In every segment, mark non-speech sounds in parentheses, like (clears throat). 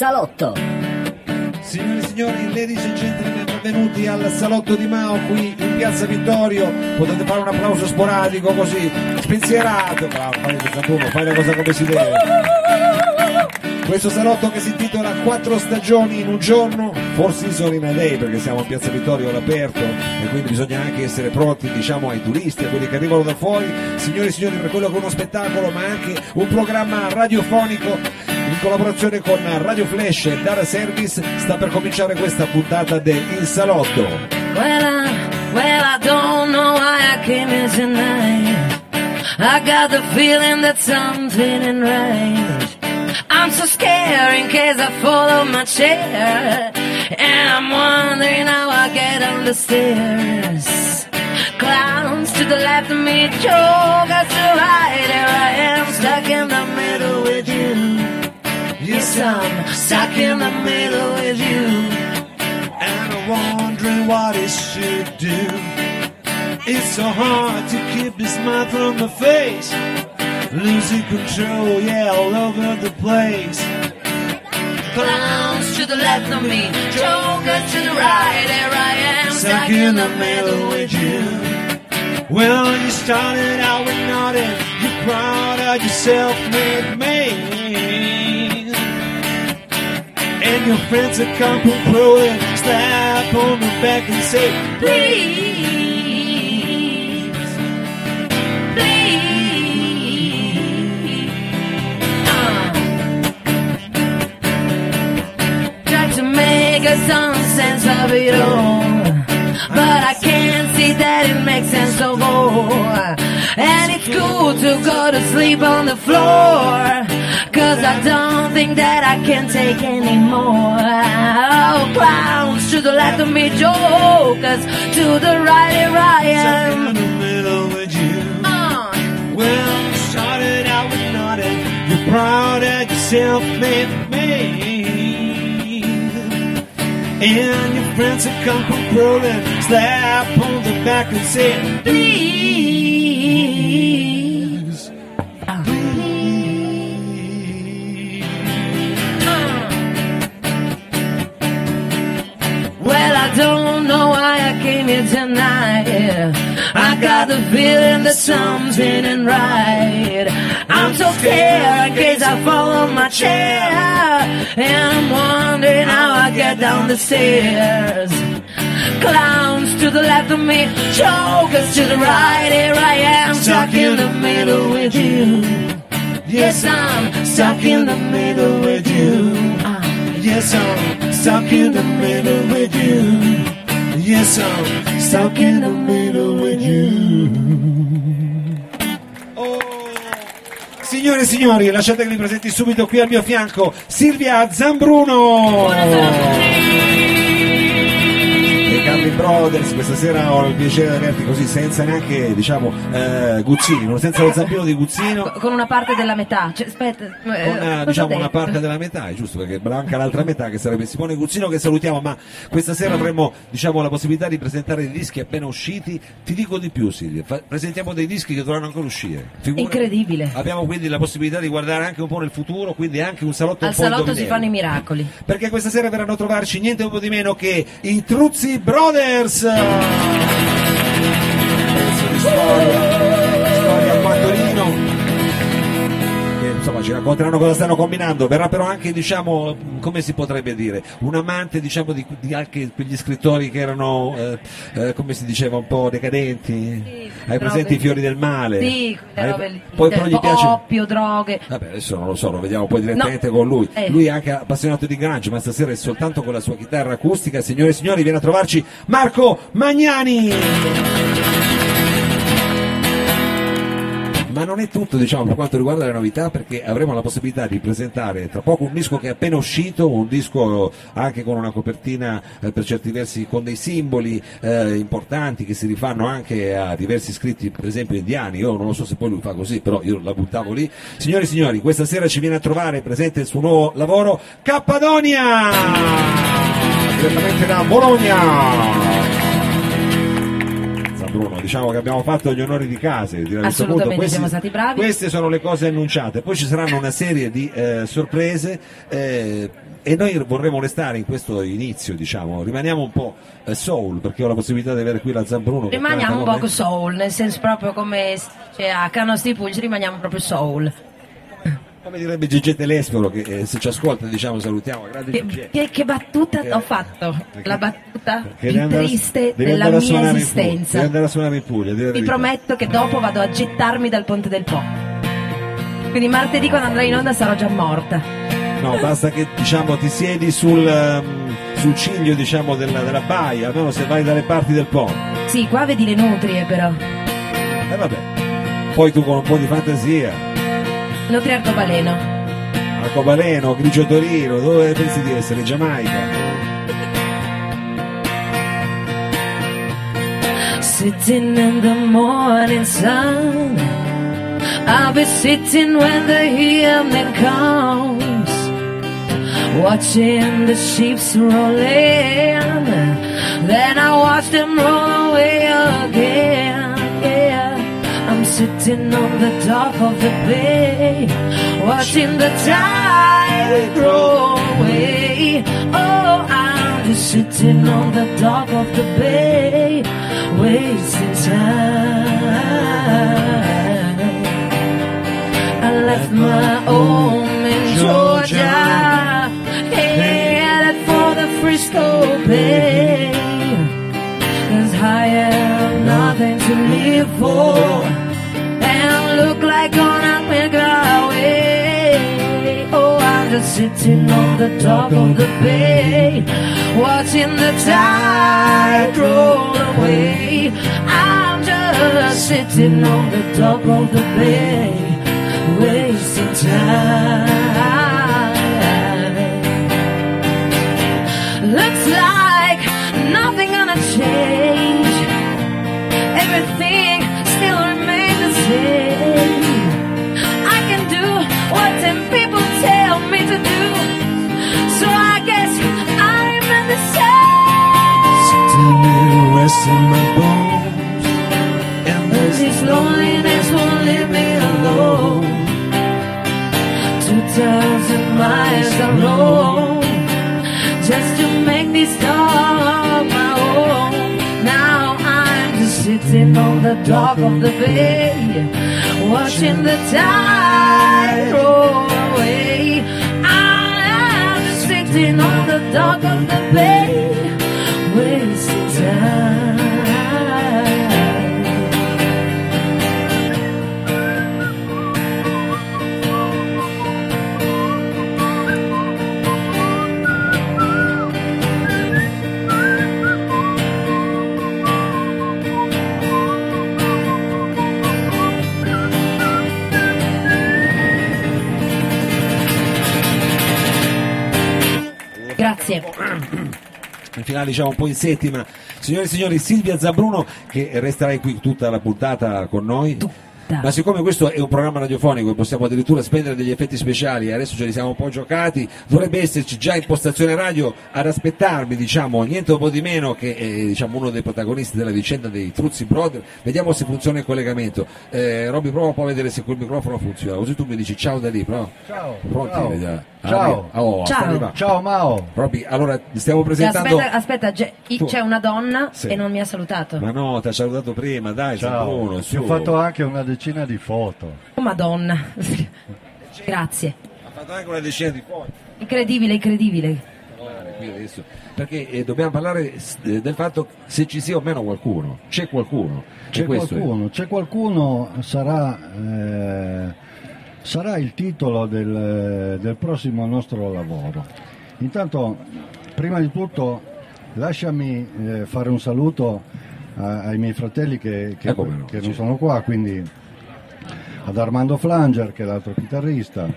salotto. Signore e signori, ladies and gentlemen, benvenuti al salotto di Mao qui in piazza Vittorio. Potete fare un applauso sporadico così, spensierato. Bravo, fai fai la cosa come si deve. Questo salotto che si intitola Quattro stagioni in un giorno, Four Season in a perché siamo in piazza Vittorio all'aperto e quindi bisogna anche essere pronti, diciamo, ai turisti, a quelli che arrivano da fuori. Signore e signori, per quello che è uno spettacolo, ma anche un programma radiofonico collaborazione con Radio Flash e Data Service sta per cominciare questa puntata del Il Salotto. Well, I, well, I don't know why I came here tonight. I got the feeling that something ain't right. I'm so scared in case I fall off my chair. And I'm wondering how I get down the stairs. Clowns to the left of me, jokers to the right. There I am, stuck in the middle with you. Yes, I'm stuck in the middle with you. And I'm wondering what it should do. It's so hard to keep the smile from my face. Losing control, yeah, all over the place. Clowns to the left of me, jokers to the right. There I am, Stuck in the middle with you. Well, you started out with nothing. You're proud of your self-made man. And your friends are come through and slap on the back and say, Please, please. Uh. Try to make a some sense of it all. But I can't see that it makes sense of all. And it's cool to go to sleep on the floor. Cause I don't think that I can take anymore. Oh, clowns to the left of me, jokers to the right, here I am. in the middle with you. Uh. Well, you started out with nothing. You're proud of yourself, made man. And your friends have come from rolling, slap on the back and say, Please. I don't know why I came here tonight. I got the feeling that something ain't right. I'm so scared in case I fall on my chair. And I'm wondering how I get down the stairs. Clowns to the left of me, jokers to the right. Here I am, stuck in the middle with you. Yes, I'm stuck in the middle with you. Ah. Yes, I'm stuck in the middle with you. Yes, I'm stuck in the middle with you. Signore e signori, lasciate che vi presenti subito qui al mio fianco. Silvia Zambruno. Carli Brothers. Questa sera ho il piacere di averti così senza neanche, diciamo, eh, Guzzino, senza lo zampino di Guzzino. con una parte della metà. Cioè, aspetta, eh, una, ho diciamo detto? una parte della metà, è giusto perché manca l'altra metà che sarebbe Simone Guzzino che salutiamo, ma questa sera avremo diciamo, la possibilità di presentare dei dischi appena usciti. Ti dico di più Silvia, fa- presentiamo dei dischi che dovranno ancora uscire. Figura- Incredibile. Abbiamo quindi la possibilità di guardare anche un po' nel futuro, quindi anche un salotto Al un salotto si fanno i miracoli. Perché questa sera verranno a trovarci niente un po' di meno che i Truzzi Brothers. Pezzo di storia, insomma ci racconteranno cosa stanno combinando. Verrà però anche, diciamo, come si potrebbe dire, un amante, diciamo, di, di anche quegli scrittori che erano, eh, eh, come si diceva, un po' decadenti. Sì, Hai presente robe- i fiori del male? Sì, Hai- robe. Poi però gli piace. Oppio, droghe. Vabbè, adesso non lo so, lo vediamo poi direttamente No. con lui. Eh. Lui è anche appassionato di grunge, ma stasera è soltanto con la sua chitarra acustica. Signore e signori, viene a trovarci Marco Magnani! Ma non è tutto, diciamo, per quanto riguarda le novità, perché avremo la possibilità di presentare tra poco un disco che è appena uscito, un disco anche con una copertina eh, per certi versi con dei simboli eh, importanti che si rifanno anche a diversi scritti, per esempio indiani. Io non lo so se poi lui fa così, però io la buttavo lì. Signori e signori, questa sera ci viene a trovare presente il suo nuovo lavoro Cappadonia! Direttamente da Bologna! Bruno, diciamo che abbiamo fatto gli onori di casa. Assolutamente, punto. siamo stati bravi. Queste sono le cose annunciate, poi ci saranno una serie di eh, sorprese. eh, E noi vorremmo restare in questo inizio, diciamo, rimaniamo un po' eh, soul, perché ho la possibilità di avere qui la Zambruno. Rimaniamo un come- soul, nel senso proprio come cioè, a Canosti Pulci rimaniamo proprio soul. Come direbbe Gigi Telesforo, che eh, se ci ascolta diciamo salutiamo, grande Che, che- che battuta Perché- ho fatto? perché- La battuta più andare triste della mia esistenza. Devi andare a suonare in Puglia, Vi prometto che dopo vado a gettarmi dal ponte del Po. Quindi martedì quando andrò in onda sarò già morta. No, basta che diciamo ti siedi sul, ehm, sul ciglio diciamo, della, della baia, almeno se vai dalle parti del Po. Sì, qua vedi le nutrie però. E vabbè. Poi tu con un po' di fantasia, Nutria arcobaleno. Arcobaleno, Grigio Torino, dove pensi di essere? Giamaica. Sitting in the morning sun. I'll be sitting when the evening comes. Watching the ships roll in. Then I watch them roll away again. Sitting on the dock of the bay. Watching the tide roll away. Oh, I'm just sitting on the dock of the bay. Wasting time. I left my home in Georgia, headed for the Frisco Bay. Cause I have nothing to live for, sitting on the top of the bay, watching the tide roll away. I'm just sitting on the top of the bay, wasting time. Rest in my bones. And But this loneliness won't leave me alone. Two thousand miles I roam just to make this dog my own. Now I'm just sitting on the dock of the bay, watching the tide roll away. I'm just sitting on the dock of the bay, in finale diciamo un po' in settima. Signore e signori, Silvia Zabruno che resterà qui tutta la puntata con noi. Ma siccome questo è un programma radiofonico e possiamo addirittura spendere degli effetti speciali adesso ce li siamo un po' giocati, dovrebbe esserci già in postazione radio ad aspettarmi, diciamo, niente po' di meno che eh, diciamo, uno dei protagonisti della vicenda dei Truzzi Brother. Vediamo se funziona il collegamento. Eh, Robby, prova un po' a vedere se quel microfono funziona, così tu mi dici ciao da lì, prova. Ciao. Pronti? Ciao. Vediamo. Ah, Ciao. Oh, Ciao. Ciao Mao. Robby, allora stiamo presentando... Aspetta, aspetta, c'è una donna Sì. e non mi ha salutato. Ma no, ti ha salutato prima, dai, Ciao. su. Ti ho fatto anche una decina di foto. Oh madonna. (laughs) Grazie. Ha fatto anche una decina di foto. Incredibile, incredibile. perché eh, dobbiamo parlare eh, del fatto se ci sia o meno qualcuno. C'è qualcuno. C'è E questo è- qualcuno, c'è qualcuno, sarà, eh, sarà il titolo del, del prossimo nostro lavoro. Intanto, prima di tutto, lasciami eh, fare un saluto a- ai miei fratelli che, che- Eh, no, che non sono qua, quindi ad Armando Flanger, che è l'altro chitarrista,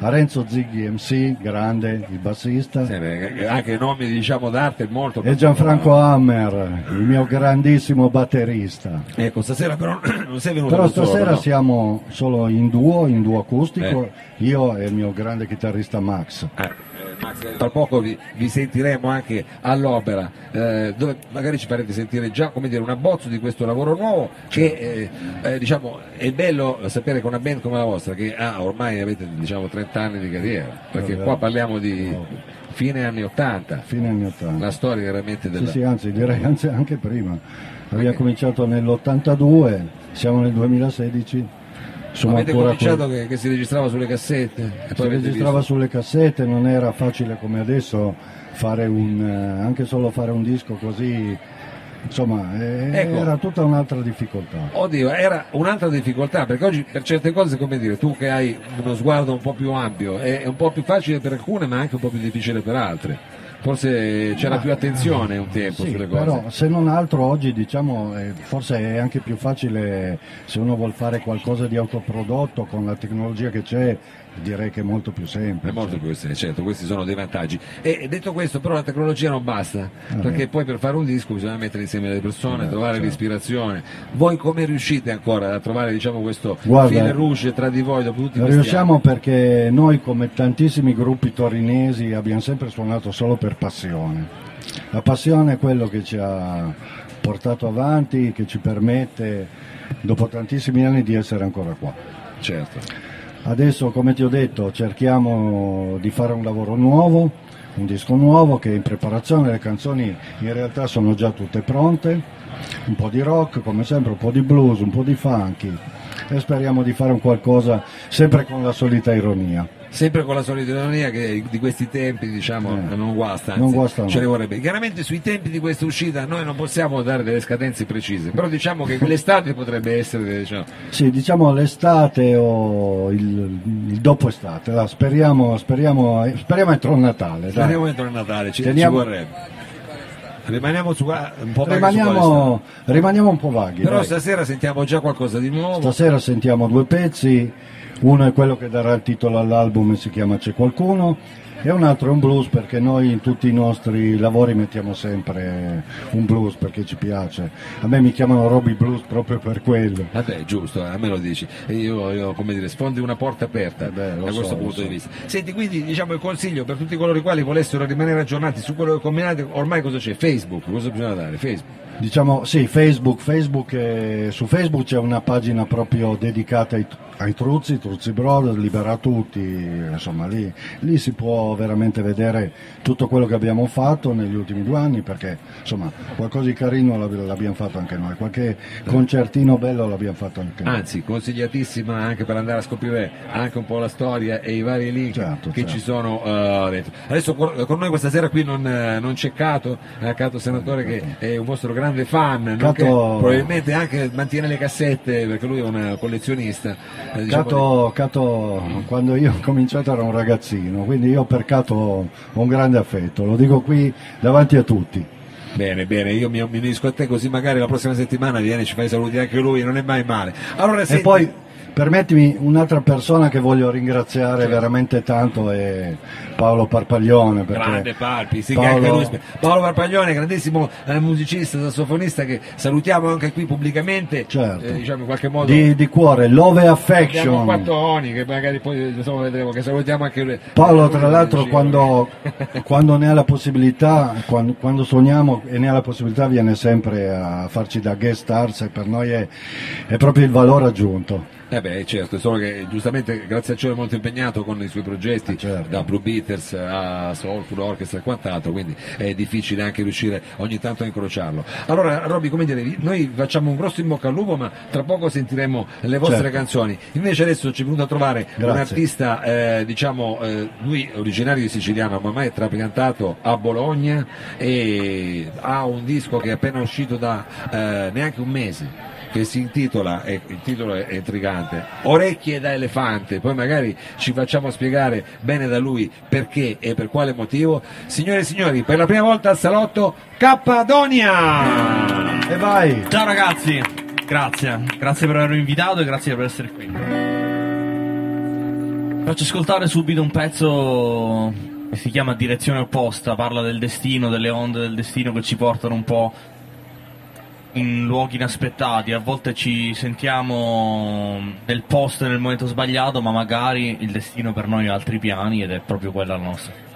a Renzo Ziggy MC, grande, il bassista, Sì, beh, anche i nomi diciamo d'arte molto e Gianfranco Hammer, il mio grandissimo batterista. Ecco, stasera però (clears throat) non sei venuto Però da solo, stasera no? siamo solo in duo, in duo acustico, io e il mio grande chitarrista Max. Eh, eh, Max, eh, tra poco vi, vi sentiremo anche all'opera, eh, dove magari ci farete sentire già come dire, un abbozzo di questo lavoro nuovo che eh, eh, diciamo, è bello sapere che una band come la vostra, che ha ormai avete diciamo, 30 anni di carriera, perché qua parliamo di fine anni 80, Fine anni 80. la storia veramente Sì, della... sì, anzi, direi anzi anche prima. Abbiamo cominciato nell'82, siamo nel 2016. Siamo Avete ancora cominciato qui. che, che si registrava sulle cassette e Si registrava visto- sulle cassette, non era facile come adesso fare un, eh, anche solo fare un disco così, insomma, eh, Ecco. era tutta un'altra difficoltà. Oddio, era un'altra difficoltà, perché oggi per certe cose, come dire, tu che hai uno sguardo un po' più ampio, è un po' più facile per alcune, ma anche un po' più difficile per altre. Forse c'era più attenzione un tempo Sì, sulle cose. però se non altro oggi diciamo forse è anche più facile se uno vuol fare qualcosa di autoprodotto con la tecnologia che c'è, direi che è molto più È semplice. molto più semplice, certo, questi sono dei vantaggi. E detto questo, però la tecnologia non basta, perché poi per fare un disco bisogna mettere insieme le persone, Eh, trovare certo. l'ispirazione. Voi come riuscite ancora a trovare diciamo, questo Guarda, fil rouge tra di voi dopo tutti questi Riusciamo perché noi come tantissimi gruppi torinesi abbiamo sempre suonato solo per passione. La passione è quello che ci ha portato avanti, che ci permette dopo tantissimi anni di essere ancora qua. anni? Certo. Adesso, come ti ho detto, cerchiamo di fare un lavoro nuovo, un disco nuovo che è in preparazione, le canzoni in realtà sono già tutte pronte, un po' di rock come sempre, un po' di blues, un po' di funky e speriamo di fare un qualcosa sempre con la solita ironia. Sempre con la solita ironia che di questi tempi diciamo Eh, non guasta, anzi, non guasta ce ne vorrebbe. Chiaramente sui tempi di questa uscita noi non possiamo dare delle scadenze precise, però diciamo che l'estate potrebbe essere diciamo, Sì, diciamo l'estate o il, il dopo estate, speriamo, speriamo, speriamo entro il Natale. dai. speriamo entro il Natale, ci, Teniamo- ci vorrebbe. Rimaniamo su, un po' Rimaniamo, rimaniamo un po' vaghi. Però dai. stasera sentiamo già qualcosa di nuovo. Stasera sentiamo due pezzi, uno è quello che darà il titolo all'album e si chiama C'è qualcuno e un altro è un blues perché noi in tutti i nostri lavori mettiamo sempre un blues perché ci piace. A me mi chiamano Robbie Blues proprio per quello. Vabbè, giusto, a me lo dici. Io, io, come dire, sfondi una porta aperta Eh beh, lo da so, questo lo punto so. di vista. Senti, quindi diciamo il consiglio per tutti coloro i quali volessero rimanere aggiornati su quello che combinate, ormai cosa c'è? Facebook, cosa bisogna dare? Facebook. Diciamo sì, Facebook, Facebook eh, su Facebook c'è una pagina proprio dedicata ai, ai Truzzi, Truzzi Brothers, Libera Tutti, insomma lì, lì si può veramente vedere tutto quello che abbiamo fatto negli ultimi due anni perché insomma qualcosa di carino l'ab- l'abbiamo fatto anche noi, qualche concertino bello l'abbiamo fatto anche noi. Anzi, consigliatissima anche per andare a scoprire anche un po' la storia e i vari link Certo, che certo. ci sono eh, dentro. Adesso con noi questa sera qui non, eh, non c'è Cato, eh, Cato Senatore che è un vostro grande fan, Cato- probabilmente anche mantiene le cassette perché lui è un collezionista. Eh, Cato, Cato, quando io (laughs) ho cominciato era un ragazzino, quindi io per Cato ho un grande affetto, lo dico qui davanti a tutti. Bene, bene, io mi, unisco a te così magari la prossima settimana viene e ci fai i saluti anche lui, non è mai male. Allora, E senti, poi permettimi un'altra persona che voglio ringraziare Certo. veramente tanto è Paolo Parpaglione. Grande Palpi, sì, Paolo- Paolo Parpaglione, grandissimo eh, musicista, sassofonista che salutiamo anche qui pubblicamente, Certo. eh, diciamo in qualche modo. di, di cuore, Love e Abbiamo Affection. quattro oni che magari poi insomma, vedremo che salutiamo anche lui. Paolo tra l'altro quando, (laughs) quando ne ha la possibilità, quando, quando suoniamo e ne ha la possibilità viene sempre a farci da guest stars e per noi è, è proprio il valore aggiunto. Eh beh, certo, solo che giustamente grazie a ciò è molto impegnato con i suoi progetti, Ah, certo. da Blue Beaters a Soulful Orchestra e quant'altro, quindi è difficile anche riuscire ogni tanto a incrociarlo. Allora, Robby, come dire, noi facciamo un grosso in bocca al lupo, ma tra poco sentiremo le vostre Certo. canzoni. Invece adesso ci è venuto a trovare un Grazie. artista, eh, diciamo, eh, lui originario di Siciliano, ma ormai è trapiantato a Bologna e ha un disco che è appena uscito da eh, neanche un mese che si intitola, e il titolo è intrigante, Orecchie da elefante, poi magari ci facciamo spiegare bene da lui perché e per quale motivo. Signore e signori, per la prima volta al salotto Cappadonia! E vai! Ciao ragazzi, grazie, grazie per avermi invitato e grazie per essere qui. Faccio ascoltare subito un pezzo che si chiama Direzione opposta, parla del destino, delle onde del destino che ci portano un po' in luoghi inaspettati, a volte ci sentiamo nel posto nel momento sbagliato, ma magari il destino per noi ha altri piani ed è proprio quella la nostra.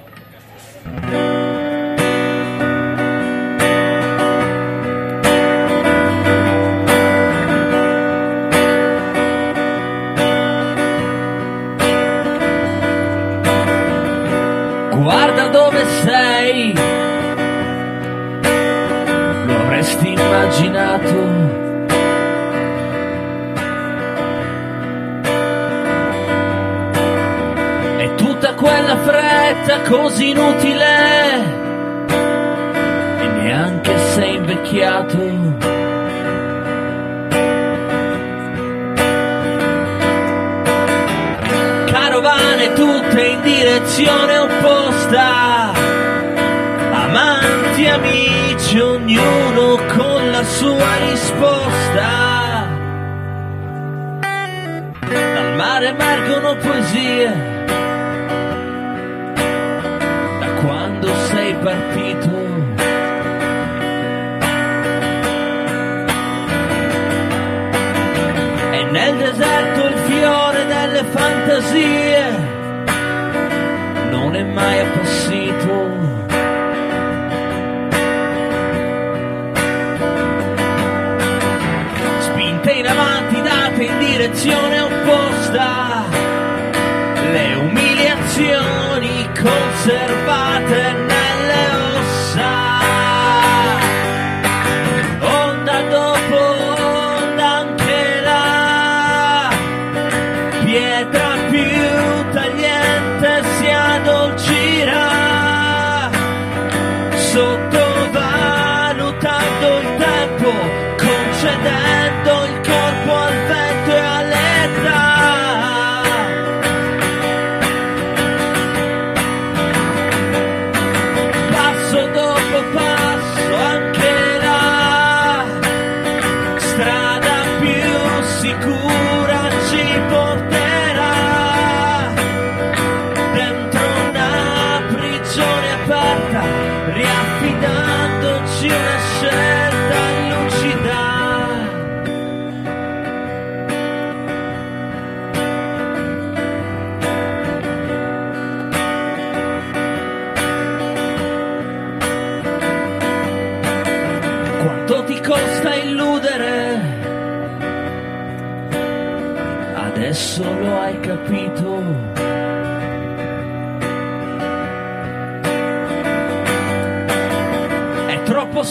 Guarda dove sei immaginato. E tutta quella fretta così inutile e neanche sei invecchiato. Carovane tutte in direzione opposta, amanti, amici, ognuno sua risposta. Dal mare emergono poesie, da quando sei partito. E nel deserto il fiore delle fantasie non è mai appassito. Direzione opposta, le umiliazioni conservate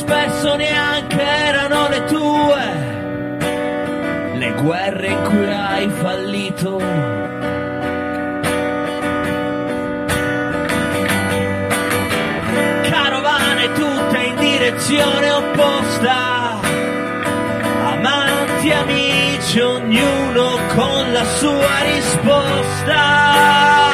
spesso neanche erano le tue le guerre in cui hai fallito. Carovane tutte in direzione opposta, amanti, amici, ognuno con la sua risposta.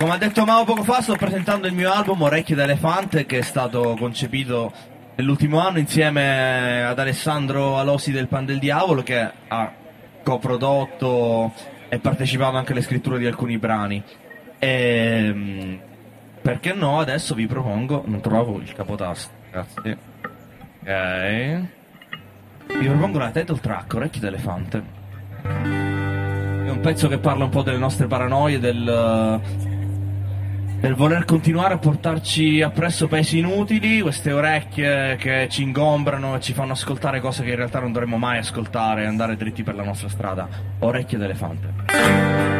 Come ha detto Mao poco fa, sto presentando il mio album Orecchie d'Elefante che è stato concepito nell'ultimo anno insieme ad Alessandro Alosi del Pan del Diavolo che ha coprodotto e partecipato anche alle scritture di alcuni brani. E, perché no, adesso vi propongo, non trovo il capotasto, grazie. Ok. Vi propongo la title track, Orecchie d'Elefante. È un pezzo che parla un po' delle nostre paranoie, del, del voler continuare a portarci appresso pesi inutili, queste orecchie che ci ingombrano e ci fanno ascoltare cose che in realtà non dovremmo mai ascoltare e andare dritti per la nostra strada. Orecchie d'elefante.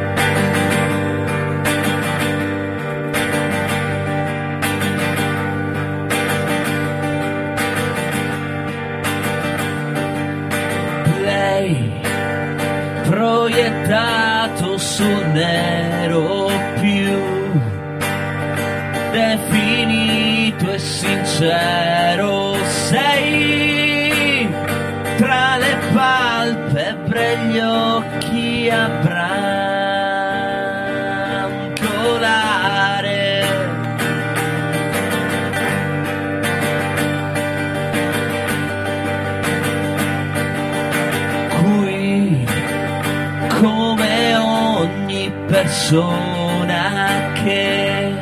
Persona che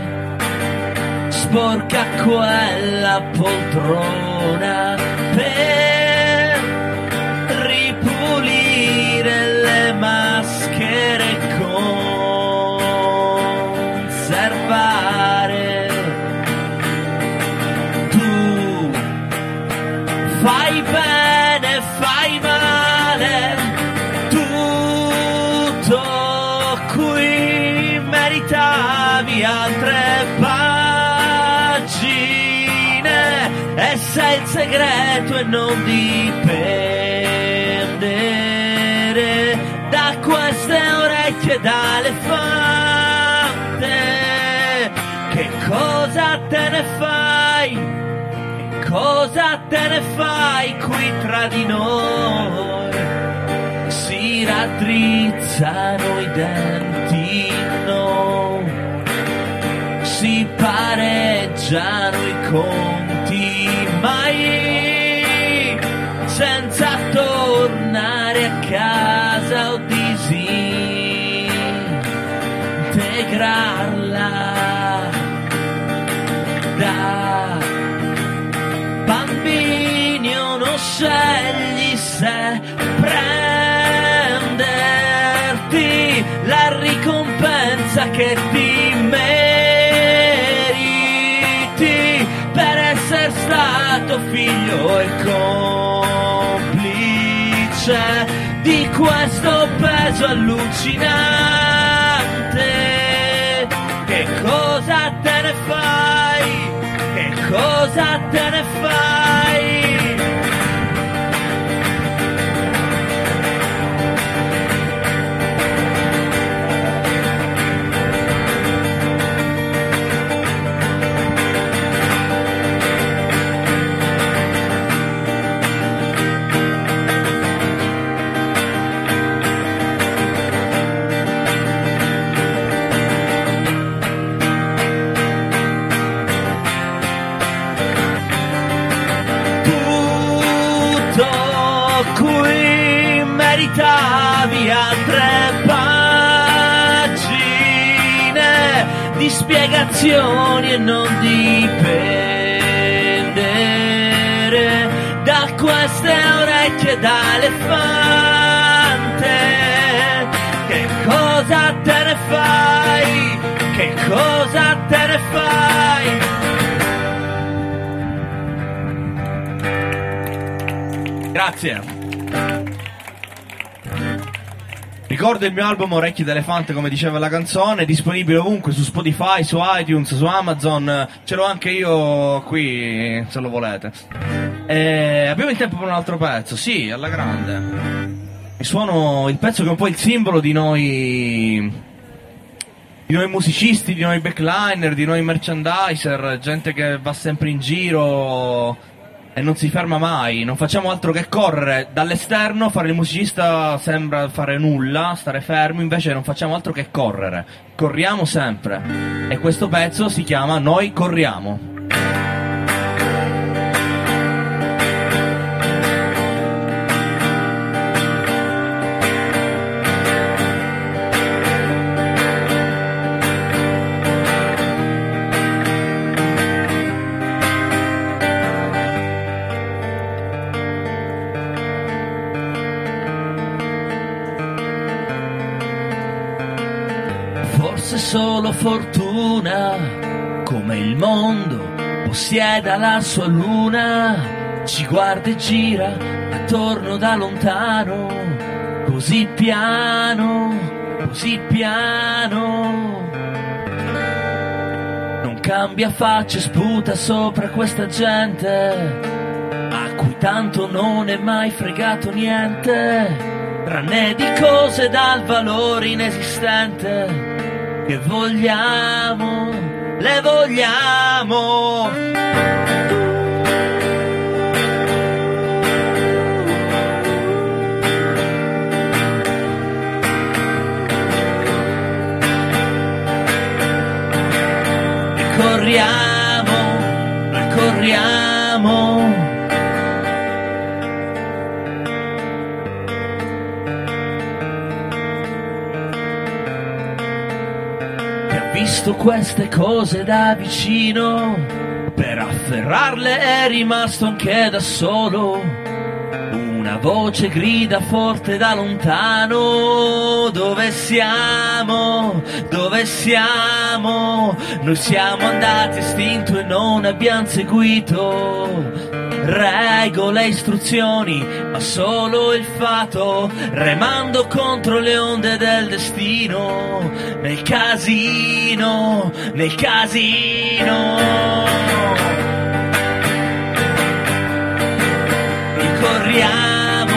sporca quella poltrona segreto e non dipendere da queste orecchie d'elefante che cosa te ne fai? Cosa te ne fai qui tra di noi? Si raddrizzano i denti no. Si pareggiano i conti mai senza tornare a casa o disintegrarla. Da bambini o non scegli se prenderti la ricompensa che ti stato figlio e complice di questo peso allucinante. Che cosa te ne fai? Che cosa te ne fai? Spiegazioni e non dipendere da queste orecchie d'elefante. Che cosa te ne fai? Che cosa te ne fai? Grazie. Ricordo il mio album Orecchi d'elefante, come diceva la canzone, è disponibile ovunque su Spotify, su iTunes, su Amazon, ce l'ho anche io qui se lo volete. E abbiamo il tempo per un altro pezzo, sì, alla grande. Il suono, il pezzo che è un po' il simbolo di noi di noi musicisti, di noi backliner, di noi merchandiser, gente che va sempre in giro e non si ferma mai, non facciamo altro che correre. Dall'esterno, fare il musicista sembra fare nulla, stare fermo, invece non facciamo altro che correre, corriamo sempre. E questo pezzo si chiama Noi corriamo. Fortuna, come il mondo possieda la sua luna, ci guarda e gira attorno da lontano, così piano, così piano. Non cambia faccia, e sputa sopra questa gente, a cui tanto non è mai fregato niente tranne di cose dal valore inesistente che vogliamo, le vogliamo. Corriamo. Visto queste cose da vicino, per afferrarle è rimasto anche da solo. Una voce grida forte da lontano, dove siamo, dove siamo? Noi siamo andati estinto e non abbiamo seguito regole istruzioni, ma solo il fato, remando contro le onde del destino, nel casino, nel casino. Noi corriamo,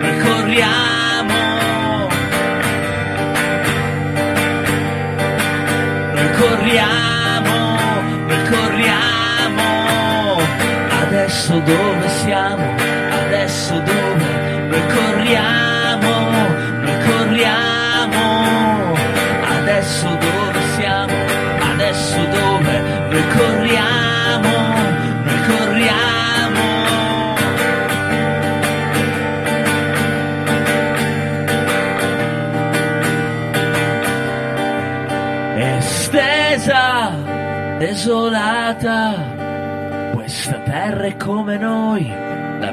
noi corriamo. Noi. Adesso dove siamo? Adesso dove? Noi corriamo, noi corriamo. Adesso dove siamo? Adesso dove? Noi corriamo,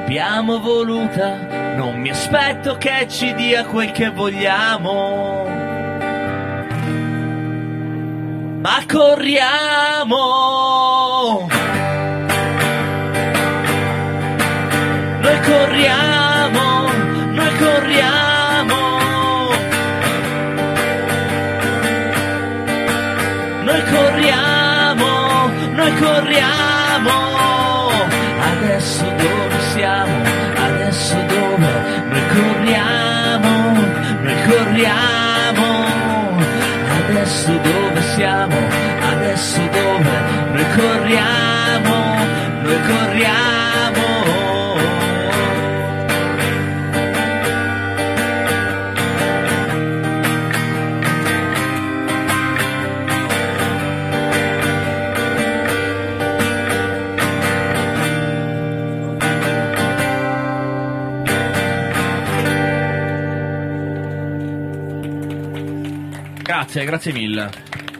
l'abbiamo voluta. Non mi aspetto che ci dia quel che vogliamo. Ma corriamo! Grazie, grazie mille.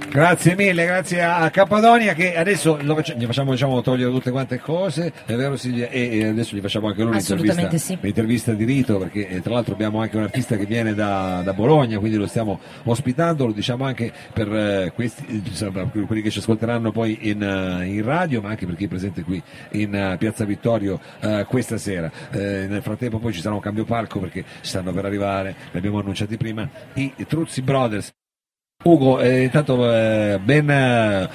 Grazie mille, grazie a Cappadonia che adesso lo facciamo, gli facciamo diciamo, togliere tutte quante cose, è vero Silvia? E, e adesso gli facciamo anche lui Assolutamente l'intervista, sì. l'intervista di rito perché eh, tra l'altro abbiamo anche un artista che viene da, da Bologna, quindi lo stiamo ospitando, lo diciamo anche per eh, questi, per quelli che ci ascolteranno poi in, eh, in radio, ma anche per chi è presente qui in eh, Piazza Vittorio eh, questa sera. Eh, nel frattempo poi ci sarà un cambio palco perché stanno per arrivare, li abbiamo annunciati prima, i Truzzi Brothers. Ugo, eh, intanto eh, ben, eh,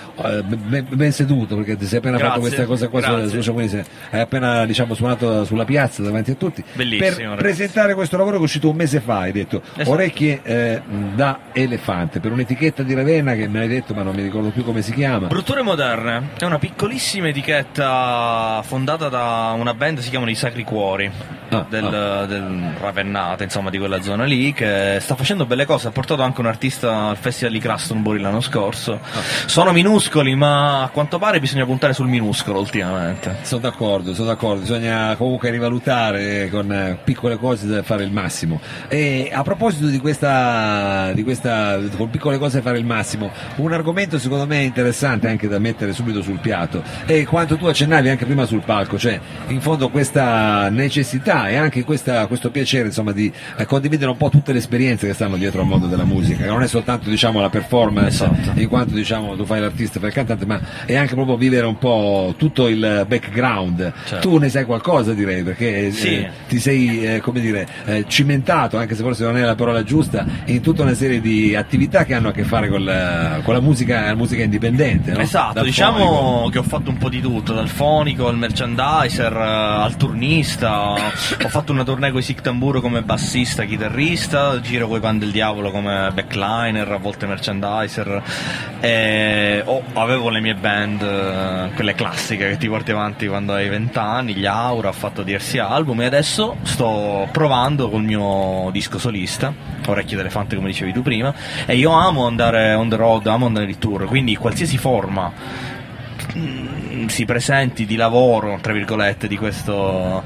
ben, ben seduto perché ti sei appena Grazie, fatto questa cosa qua grazie. su social, quindi hai appena diciamo, suonato sulla piazza davanti a tutti Bellissimo, per ragazzi. presentare questo lavoro che è uscito un mese fa, hai detto Esatto. orecchie eh, da elefante per un'etichetta di Ravenna che me l'hai detto ma non mi ricordo più come si chiama. Brutture Moderne è una piccolissima etichetta fondata da una band si chiamano i Sacri Cuori Ah, del, del Ravennate, insomma, di quella zona lì, che sta facendo belle cose. Ha portato anche un artista al festival di Glastonbury l'anno scorso. Sono minuscoli, ma a quanto pare bisogna puntare sul minuscolo ultimamente. Sono d'accordo, sono d'accordo, bisogna comunque rivalutare con eh, piccole cose da fare il massimo. E a proposito di questa, di questa, con piccole cose fare il massimo, un argomento secondo me interessante anche da mettere subito sul piatto è quanto tu accennavi anche prima sul palco, cioè in fondo questa necessità e anche questa- questo piacere insomma di eh, condividere un po' tutte le esperienze che stanno dietro al mondo della musica, che non è soltanto diciamo la performance Esatto. in quanto diciamo tu fai l'artista, fai il cantante, ma è anche proprio vivere un po' tutto il background. Certo. Tu ne sai qualcosa direi, perché eh, Sì. ti sei eh, come dire eh, cimentato, anche se forse non è la parola giusta, in tutta una serie di attività che hanno a che fare con la, con la musica, la musica indipendente. no? Esatto, Dal diciamo fonico. che ho fatto un po' di tutto, dal fonico al merchandiser eh, al turnista, ho fatto una tournée con i Sick Tamburo come bassista, chitarrista, giro con i Pan del Diavolo come backliner, a volte merchandiser, e ho- avevo le mie band, eh, quelle classiche che ti porti avanti quando hai 20 anni, gli Aura, ho fatto diversi album e adesso sto provando col mio disco solista, Orecchie d'elefante come dicevi tu prima, e io amo andare on the road, amo andare di tour, quindi qualsiasi forma si presenti di lavoro, tra virgolette, di questo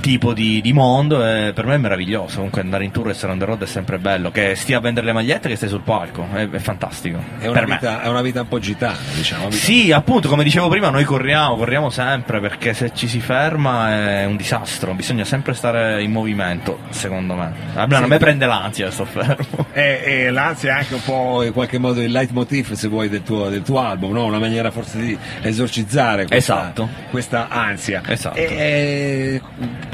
tipo di, di mondo e per me è meraviglioso. Comunque andare in tour e essere on the road è sempre bello. Che stia a vendere le magliette che stai sul palco, è, è fantastico. È una, vita, è una vita un po' gitana, diciamo. Sì, appunto, come dicevo prima, noi corriamo, corriamo sempre perché se ci si ferma è un disastro, bisogna sempre stare in movimento, secondo me. Almeno a me prende l'ansia, sto fermo. E, e l'ansia è anche un po' in qualche modo il leitmotiv, se vuoi, del tuo, del tuo album, no? una maniera forse di esorcizzare questa, Esatto. questa ansia. Esatto. E, e,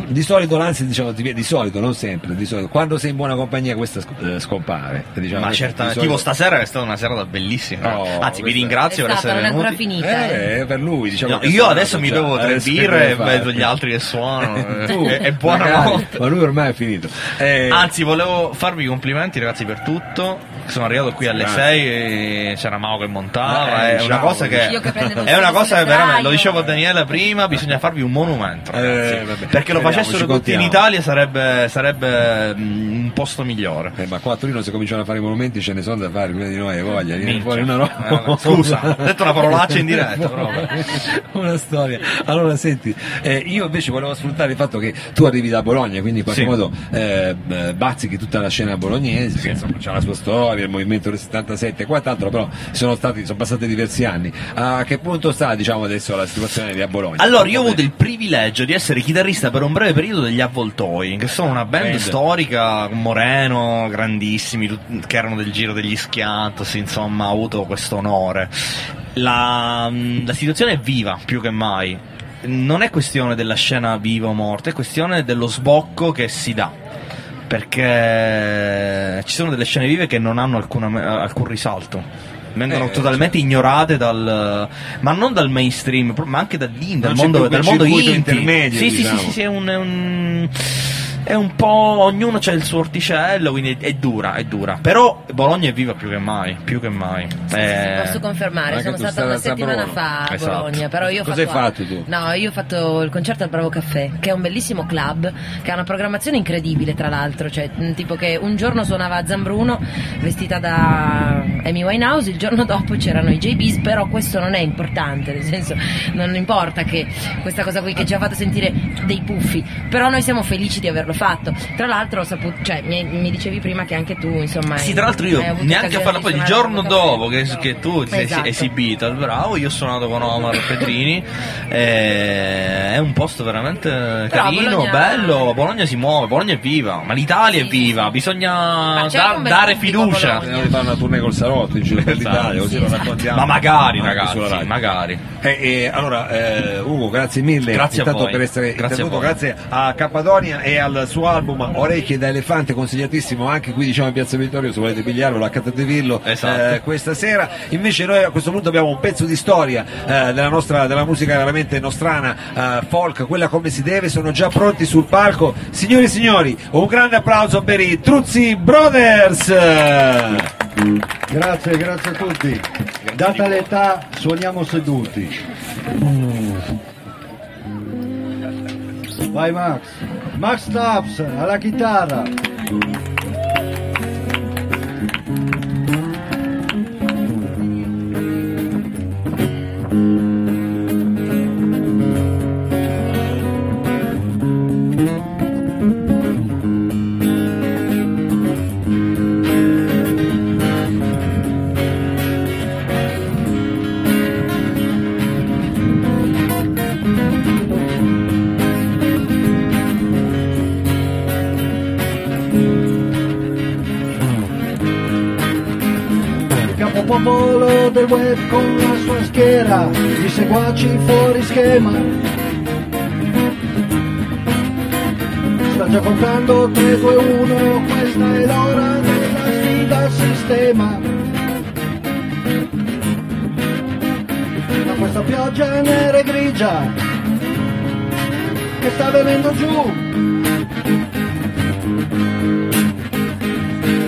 di solito l'ansia, diciamo, di solito, non sempre, di solito, quando sei in buona compagnia questa eh, scompare. Diciamo, Ma certamente, tipo stasera è stata una serata bellissima. Oh, Anzi, vi questa- ringrazio È per stata, essere non è ancora venuti. finita. eh. Eh, per lui, diciamo. No, io adesso mi già- tre birre e vedo gli altri che suonano. (laughs) Tu, e, e buonanotte. Ma lui ormai è finito. Eh, Anzi, volevo farvi i complimenti, ragazzi, per tutto. Sono arrivato qui alle Grazie. 6 e c'era Mao che montava. Eh, è una cosa che. Che È una cosa che veramente. Lo dicevo a Daniela prima, bisogna farvi un monumento. Ragazzi, Eh, vabbè. perché lo facessero tutti in. Italia sarebbe, sarebbe mm, un posto migliore. eh, ma qua a Torino se cominciano a fare i monumenti ce ne sono da fare, prima di noi voglia, Minchia. fuori una roba. Eh, scusa, (laughs) ho detto una parolaccia in diretta, una storia. Allora senti, eh, io invece volevo sfruttare il fatto che tu arrivi da Bologna, quindi in qualche Sì. modo eh, bazzichi tutta la scena bolognese, che insomma c'ha la sua storia, il movimento del 77 e quant'altro, però sono stati, sono passati diversi anni. A che punto sta diciamo adesso la situazione di a Bologna? Allora, io ho avuto il privilegio di essere chitarrista per un breve periodo degli Avvoltoi, che sono una band Band. storica, Moreno, grandissimi, che erano del giro degli Schiantos, insomma, ho avuto questo onore. La, la situazione è viva più che mai. Non è questione della scena viva o morta, è questione dello sbocco che si dà. Perché ci sono delle scene vive che non hanno alcuna- alcun risalto. Vengono Eh, totalmente ignorate dal. ma non dal mainstream, ma anche dall'indie, dal mondo, dal mondo indie. intermedio, Sì, sì, diciamo. sì, sì, sì, è un, è un- è un po'. ognuno c'ha il suo orticello, quindi è, dura, è dura. Però Bologna è viva più che mai, più che mai. Eh, Posso confermare, anche sono stata una settimana fa a Esatto. Bologna, però io ho Cosa hai fatto, fatto tu? No, io ho fatto il concerto al Bravo Caffè, che è un bellissimo club, che ha una programmazione incredibile tra l'altro, cioè mh, tipo che un giorno suonava a Zambruno vestita da Amy Winehouse, il giorno dopo c'erano i JBs, però questo non è importante, nel senso non importa che questa cosa qui che ci ha fatto sentire dei puffi, però noi siamo felici di averlo fatto. Tra l'altro saputo, cioè mi, mi dicevi prima che anche tu insomma Sì, hai- tra l'altro io neanche a farla poi il giorno dopo che, che tu ti sei Esatto. esibito al Bravo, io ho suonato con Omar Petrini. (laughs) e è un posto veramente carino, Bologna- bello. Bologna si muove, Bologna è viva, ma l'Italia Sì, è viva, sì. bisogna da- dare a fiducia. Di fare una tournée col Salotto in giro per Esatto. l'Italia, così Sì, lo esatto. raccontiamo. Ma magari ragazzi, magari. Eh, eh, allora, eh, Ugo, grazie mille Grazie a intanto voi. per essere Grazie a intervenuto, voi. grazie a Cappadonia e al suo album Orecchie da Elefante, consigliatissimo anche qui diciamo in Piazza Vittorio, se volete pigliarlo, la Catadevillo Esatto. eh, questa sera. Invece noi a questo punto abbiamo un pezzo di storia eh, della nostra della musica veramente nostrana, eh, folk, quella come si deve, sono già pronti sul palco. Signori e signori, un grande applauso per i Truzzi Brothers! Grazie, grazie a tutti. Data l'età, suoniamo seduti. Vai Max. Max Taps alla chitarra. Il seguaci fuori schema. Sta già contando 3, 2, 1, questa è l'ora della sfida sistema. Da questa pioggia nera e grigia che sta venendo giù.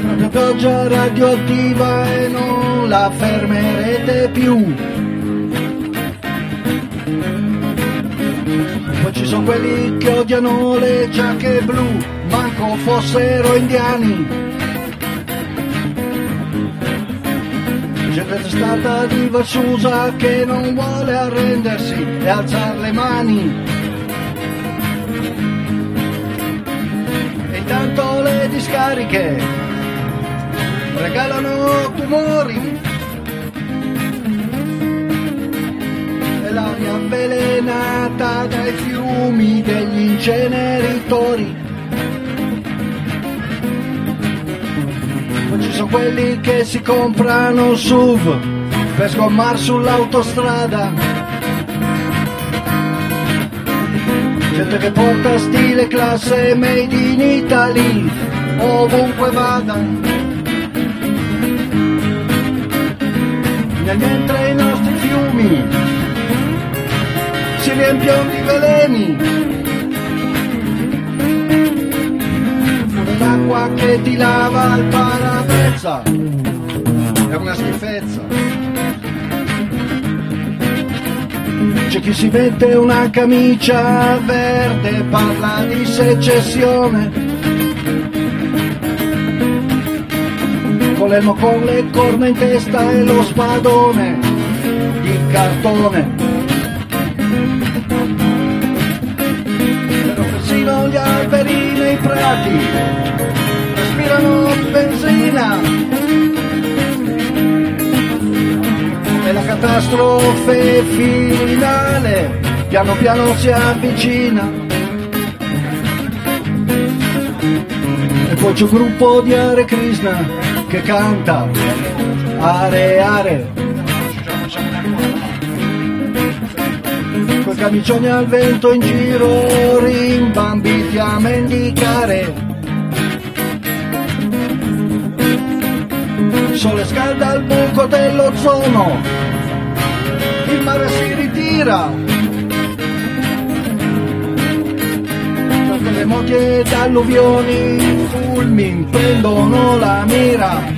Proprio pioggia radioattiva e non la fermerete più. Sono quelli che odiano le giacche blu, manco fossero indiani. Gente testata di Valsusa che non vuole arrendersi e alzare le mani. E intanto le discariche regalano tumori. E l'aria avvelenata dai fiumi degli inceneritori. Poi ci sono quelli che si comprano un SUV per sgommare sull'autostrada. Gente che porta stile classe made in Italy ovunque vada. Nel mentre i nostri fiumi si riempiono di veleni. L'acqua che ti lava al parabrezza è una schifezza. C'è chi si mette una camicia verde parla di secessione. Con le corna in testa e lo spadone di cartone. Gli alberi nei prati respirano benzina. E la catastrofe finale piano piano si avvicina. E poi c'è un gruppo di Hare Krishna che canta Are Are. Camicioni al vento in giro rimbambiti a mendicare. Sole scalda il buco dell'ozono, il mare si ritira. Da terremoti ed alluvioni, i fulmini prendono la mira.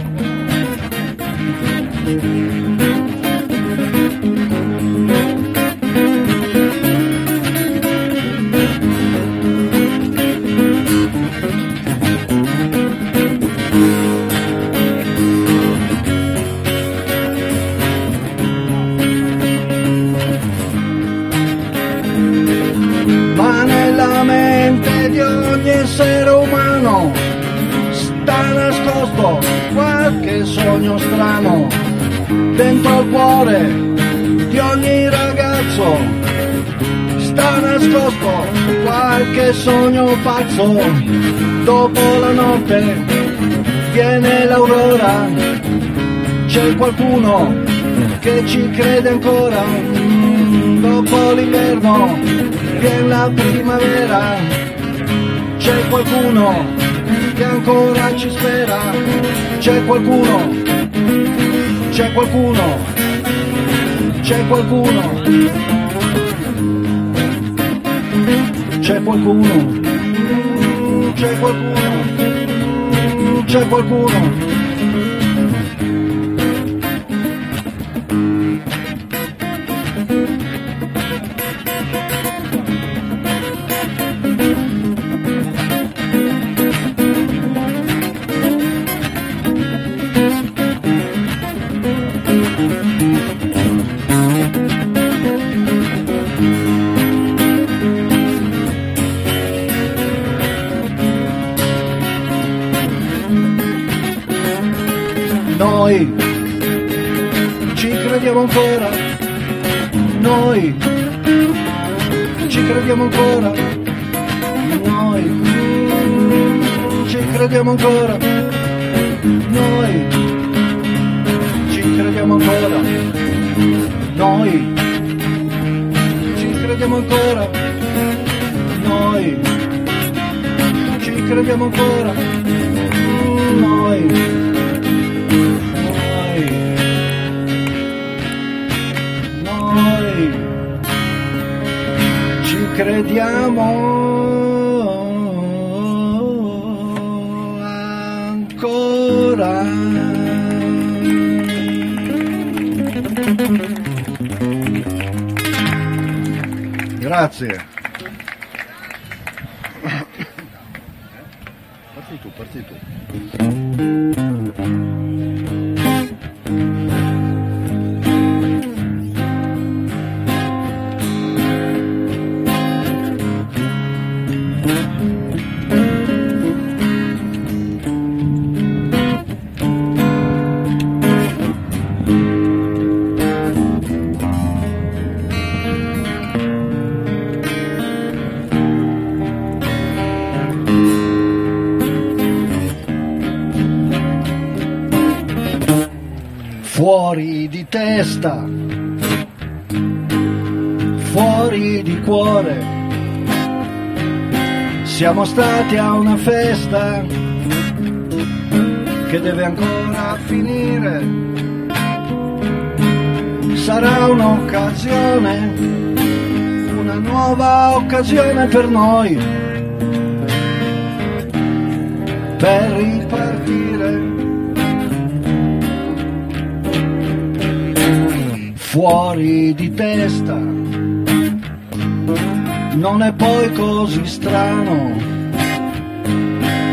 Sta nascosto qualche sogno strano. Dentro il cuore di ogni ragazzo sta nascosto qualche sogno pazzo. Dopo la notte viene l'aurora c'è qualcuno che ci crede ancora. Mm, dopo l'inverno viene la primavera c'è qualcuno che ancora ci spera. C'è qualcuno c'è qualcuno c'è qualcuno. C'è qualcuno c'è qualcuno c'è qualcuno Grazie. Parti tu, parti tu. Cuore. Siamo stati a una festa che deve ancora finire. Sarà un'occasione, una nuova occasione per noi, per ripartire. Fuori di testa, non è poi così strano.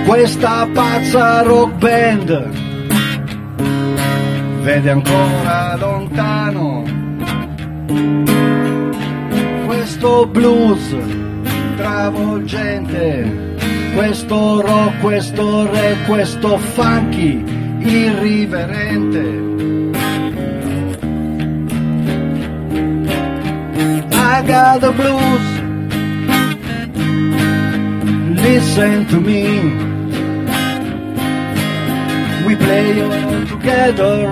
Questa pazza rock band vede ancora lontano. Questo blues travolgente questo rock questo re questo funky irriverente. I the blues listen to me we play together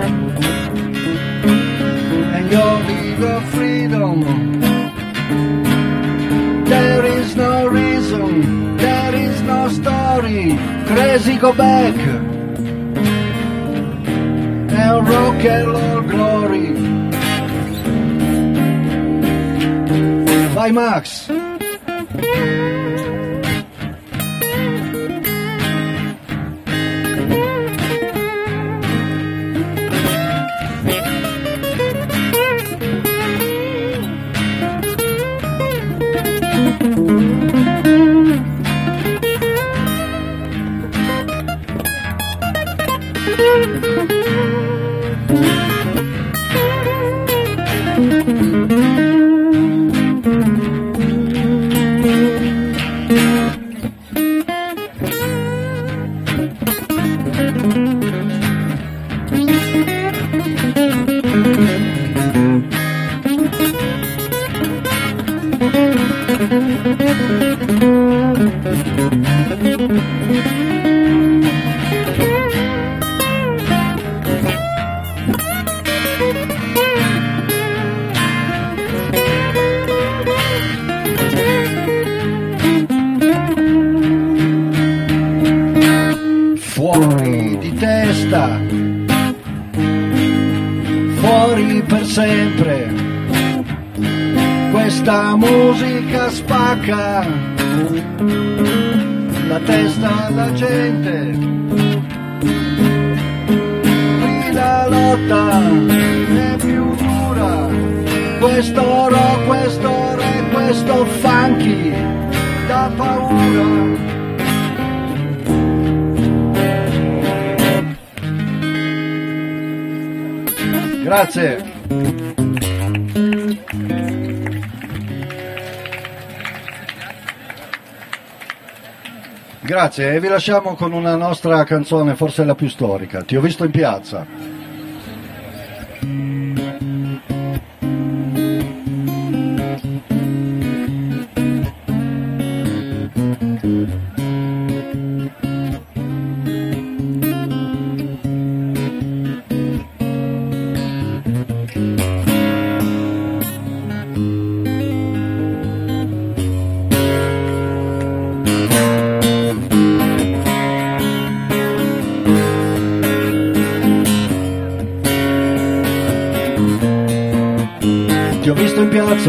and your legal freedom. There is no reason, there is no story. Crazy go back and rock and roll glory. Bye, Max! Grazie e vi lasciamo con una nostra canzone, forse la più storica. Ti ho visto in piazza.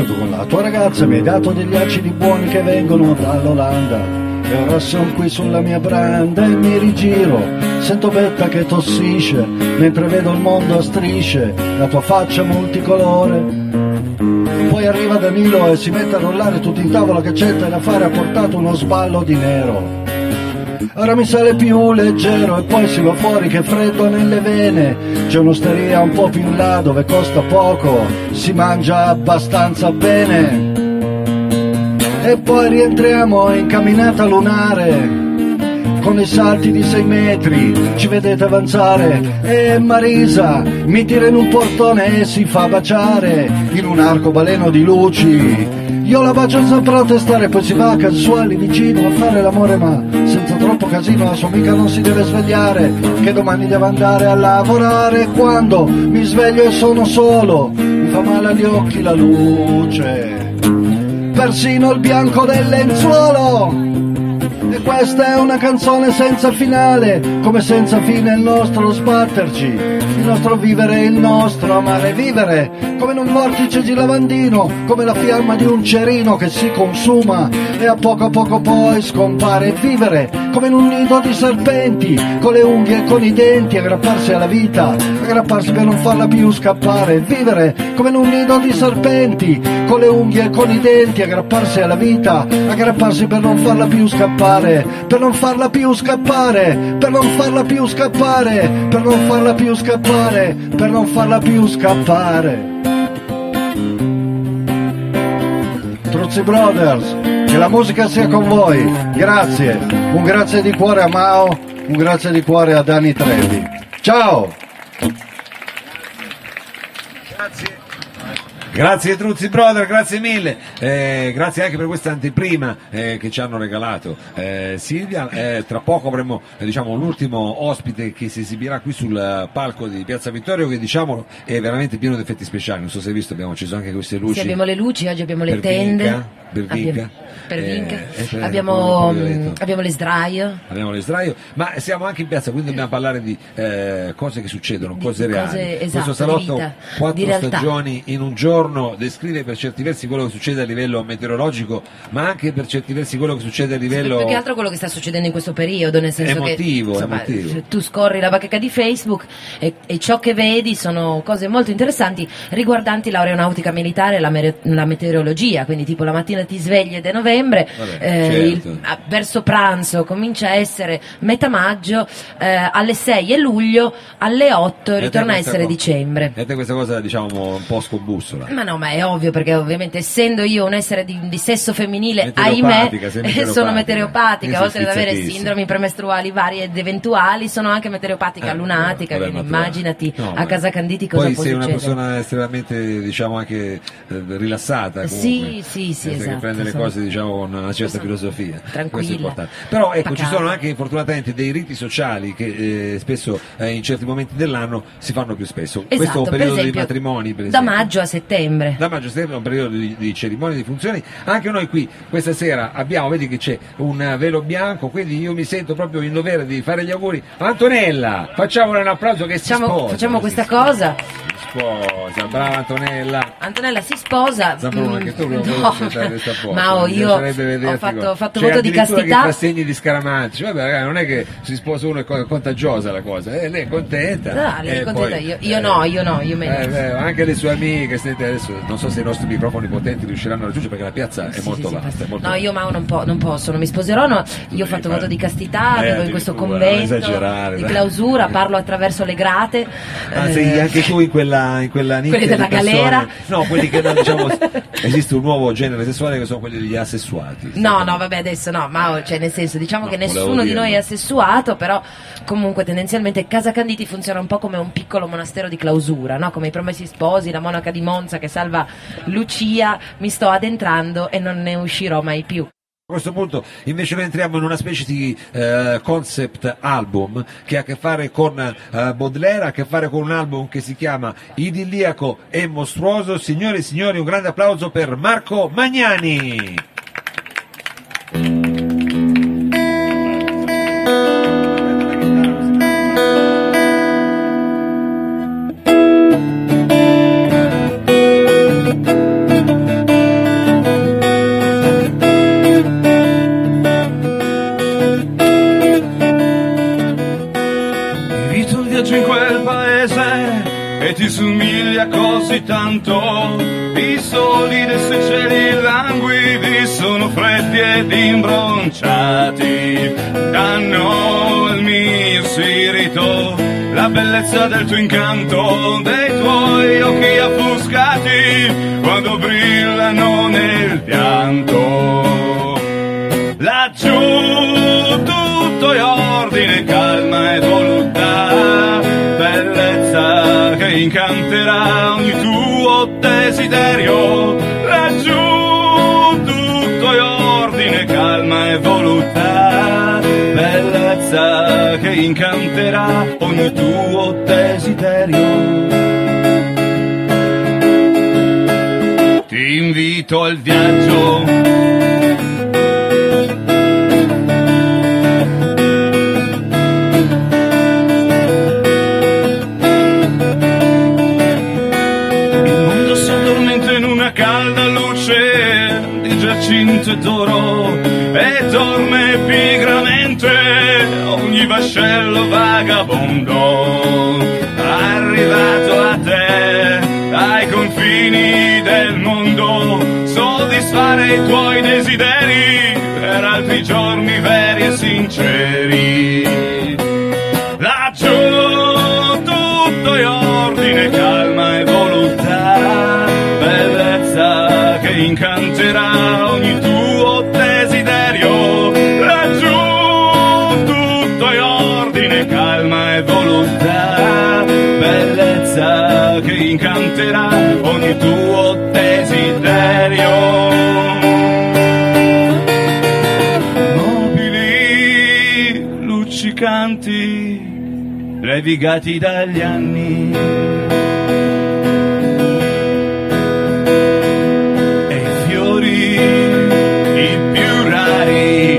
Tu con la tua ragazza, mi hai dato degli acidi buoni che vengono dall'Olanda. E ora sono qui sulla mia branda e mi rigiro, sento Betta che tossisce, mentre vedo il mondo a strisce, la tua faccia multicolore. Poi arriva Danilo e si mette a rollare tutto in tavola che c'è da fare, ha portato uno sballo di nero. Ora mi sale più leggero e poi si va fuori che freddo nelle vene. C'è un'osteria un po' più in là dove costa poco, si mangia abbastanza bene. E poi rientriamo in camminata lunare con i salti di sei metri, ci vedete avanzare e Marisa mi tira in un portone e si fa baciare in un arcobaleno di luci. Io la bacio sempre a testare, poi si va casuali vicino a fare l'amore, ma senza troppo casino, la sua amica non si deve svegliare, che domani deve andare a lavorare. Quando mi sveglio e sono solo, mi fa male agli occhi la luce, persino il bianco del lenzuolo. Questa è una canzone senza finale, come senza fine il nostro sbatterci, il nostro vivere, il nostro amare vivere, come in un vortice di lavandino, come la fiamma di un cerino che si consuma e a poco a poco poi scompare. Vivere come in un nido di serpenti, con le unghie e con i denti, aggrapparsi alla vita, aggrapparsi per non farla più scappare. Vivere come in un nido di serpenti, con le unghie e con i denti, aggrapparsi alla vita, aggrapparsi per non farla più scappare, per non farla più scappare, per non farla più scappare, per non farla più scappare, per non farla più scappare. Truzzi Brothers, che la musica sia con voi, grazie, un grazie di cuore a Mao, un grazie di cuore a Dani Trevi. Ciao! Grazie Truzzi Brother, grazie mille, Eh, grazie anche per questa anteprima eh, che ci hanno regalato eh, Silvia. Eh, tra poco avremo eh, diciamo, l'ultimo ospite che si esibirà qui sul eh, palco di Piazza Vittorio che diciamo è veramente pieno di effetti speciali. Non so se hai visto, abbiamo acceso anche queste luci. Sì, abbiamo le luci, oggi abbiamo le tende. Vinca, per Vinca. Eh, eh, abbiamo, detto. abbiamo le sdraio. Abbiamo le sdraio, ma siamo anche in piazza, quindi dobbiamo parlare di eh, cose che succedono, Di- cose reali. cose, Questo esatto, salotto, di vita, quattro stagioni in un giorno, descrive per certi versi quello che succede a livello meteorologico, ma anche per certi versi quello che succede a livello... Più che altro quello che sta succedendo in questo periodo, nel senso Emotivo, che insomma, emotivo. tu scorri la bacheca di Facebook e, e ciò che vedi sono cose molto interessanti riguardanti l'aeronautica militare e la, la meteorologia, quindi tipo la mattina ti svegli ed è novembre, Vabbè, eh, certo. il- a- verso pranzo comincia a essere metà maggio, eh, alle 6 è luglio, alle 8 E a te ritorna a essere co- dicembre. E a te questa cosa diciamo un po' scombussola. Ma no, ma è ovvio perché ovviamente essendo io un essere di, di sesso femminile, ahimè, Meteoropatica, (laughs) sono meteoropatica, oltre ad avere sindromi premestruali varie ed eventuali, sono anche meteoropatica Eh, lunatica, vabbè, quindi immaginati No, a casa Canditi cosa Poi può sei una succedere. persona estremamente, diciamo, anche eh, rilassata. Comunque. Sì, sì, sì, Senso che esatto, prende le sono- cose, diciamo, con una certa filosofia. Questo è importante. Però ecco, ci pacata. sono anche infortunatamente dei riti sociali che eh, spesso eh, in certi momenti dell'anno si fanno più spesso. Questo è Esatto, un per periodo esempio, di matrimoni, per da esempio. maggio a settembre. Da maggio a settembre è un periodo di, di cerimonie, di funzioni. Anche noi qui questa sera abbiamo, vedi che c'è un eh, velo bianco, quindi io mi sento proprio in dovere di fare gli auguri. Antonella, facciamole un applauso che si Facciamo, sposa. facciamo si questa cosa. Sposa, brava Antonella. Antonella si sposa. Zambrone, mm, che tu non no, posto. ma oh, io ho fatto, ho fatto C'è voto di castità. fa segni di scaramantici. Vabbè, ragazzi, non è che si sposa uno e è contagiosa la cosa. Eh, lei è contenta. Ah, lei è Eh, contenta, poi- io- io no, io no, io meno. Eh, beh, anche le sue amiche, sente adesso, non so se i nostri microfoni potenti riusciranno a raggiungere perché la piazza è Sì, molto sì, vasta. è molto no, io Mao non, po- non posso, non mi sposerò. no. Io ho fatto voto di castità, Eh, vivo in questo convento di clausura, parlo attraverso le grate. Ah, eh, anche tu in quella, in quella nicchia Quelli della di persone- galera? No, quelli che (laughs) diciamo, esiste un nuovo genere sessuale che sono quelli degli assessuati. No, no, vabbè, adesso no, ma cioè, nel senso, diciamo No, che nessuno di noi è assessuato, però comunque tendenzialmente Casa Canditi funziona un po' come un piccolo monastero di clausura, no? Come i promessi sposi, la monaca di Monza che salva Lucia, mi sto addentrando e non ne uscirò mai più. A questo punto invece entriamo in una specie di eh, concept album che ha a che fare con eh, Baudelaire, ha a che fare con un album che si chiama Idilliaco e Mostruoso. Signore e signori, un grande applauso per Marco Magnani. Bellezza del tuo incanto, dei tuoi occhi affuscati quando brillano nel pianto. Laggiù tutto è ordine, calma e voluttà, bellezza che incanterà ogni tuo desiderio. Laggiù tutto è ordine, calma e voluttà, bellezza che incanterà ogni tuo desiderio. Ti invito al viaggio. Vascello vagabondo. Arrivato a te ai confini del mondo soddisfare i tuoi desideri per altri giorni veri e sinceri. Laggiù tutto è ordine, calma e volontà, bellezza che incanterà incanterà ogni tuo desiderio mobili luccicanti, levigati dagli anni. E i fiori, i più rari,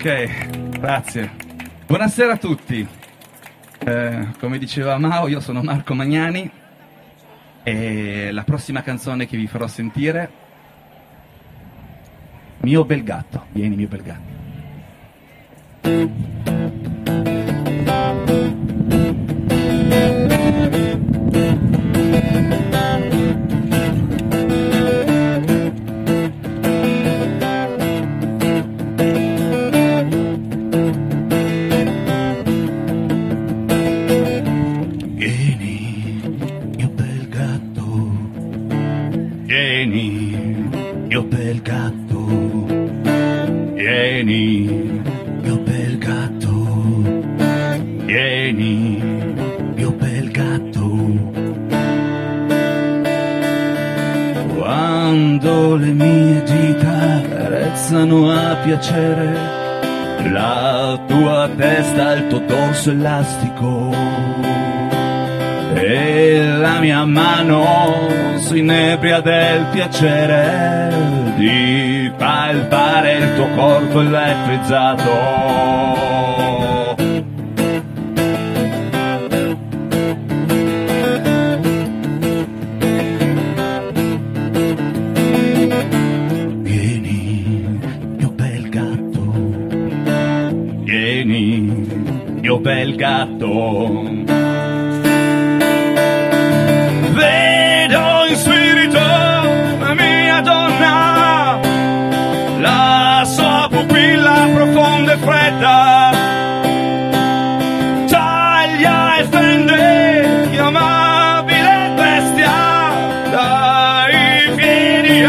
Ok, grazie. Buonasera a tutti. Eh, come diceva Mao, io sono Marco Magnani e la prossima canzone che vi farò sentire Mio bel gatto. Vieni mio bel gatto. Carezzano a piacere la tua testa, il tuo torso elastico e la mia mano si inebria del piacere di palpare il tuo corpo elettrizzato. Bel gatto. Vedo in spirito la mia donna, la sua pupilla profonda e fredda. Taglia e fende, chiamabile bestia, dai piedi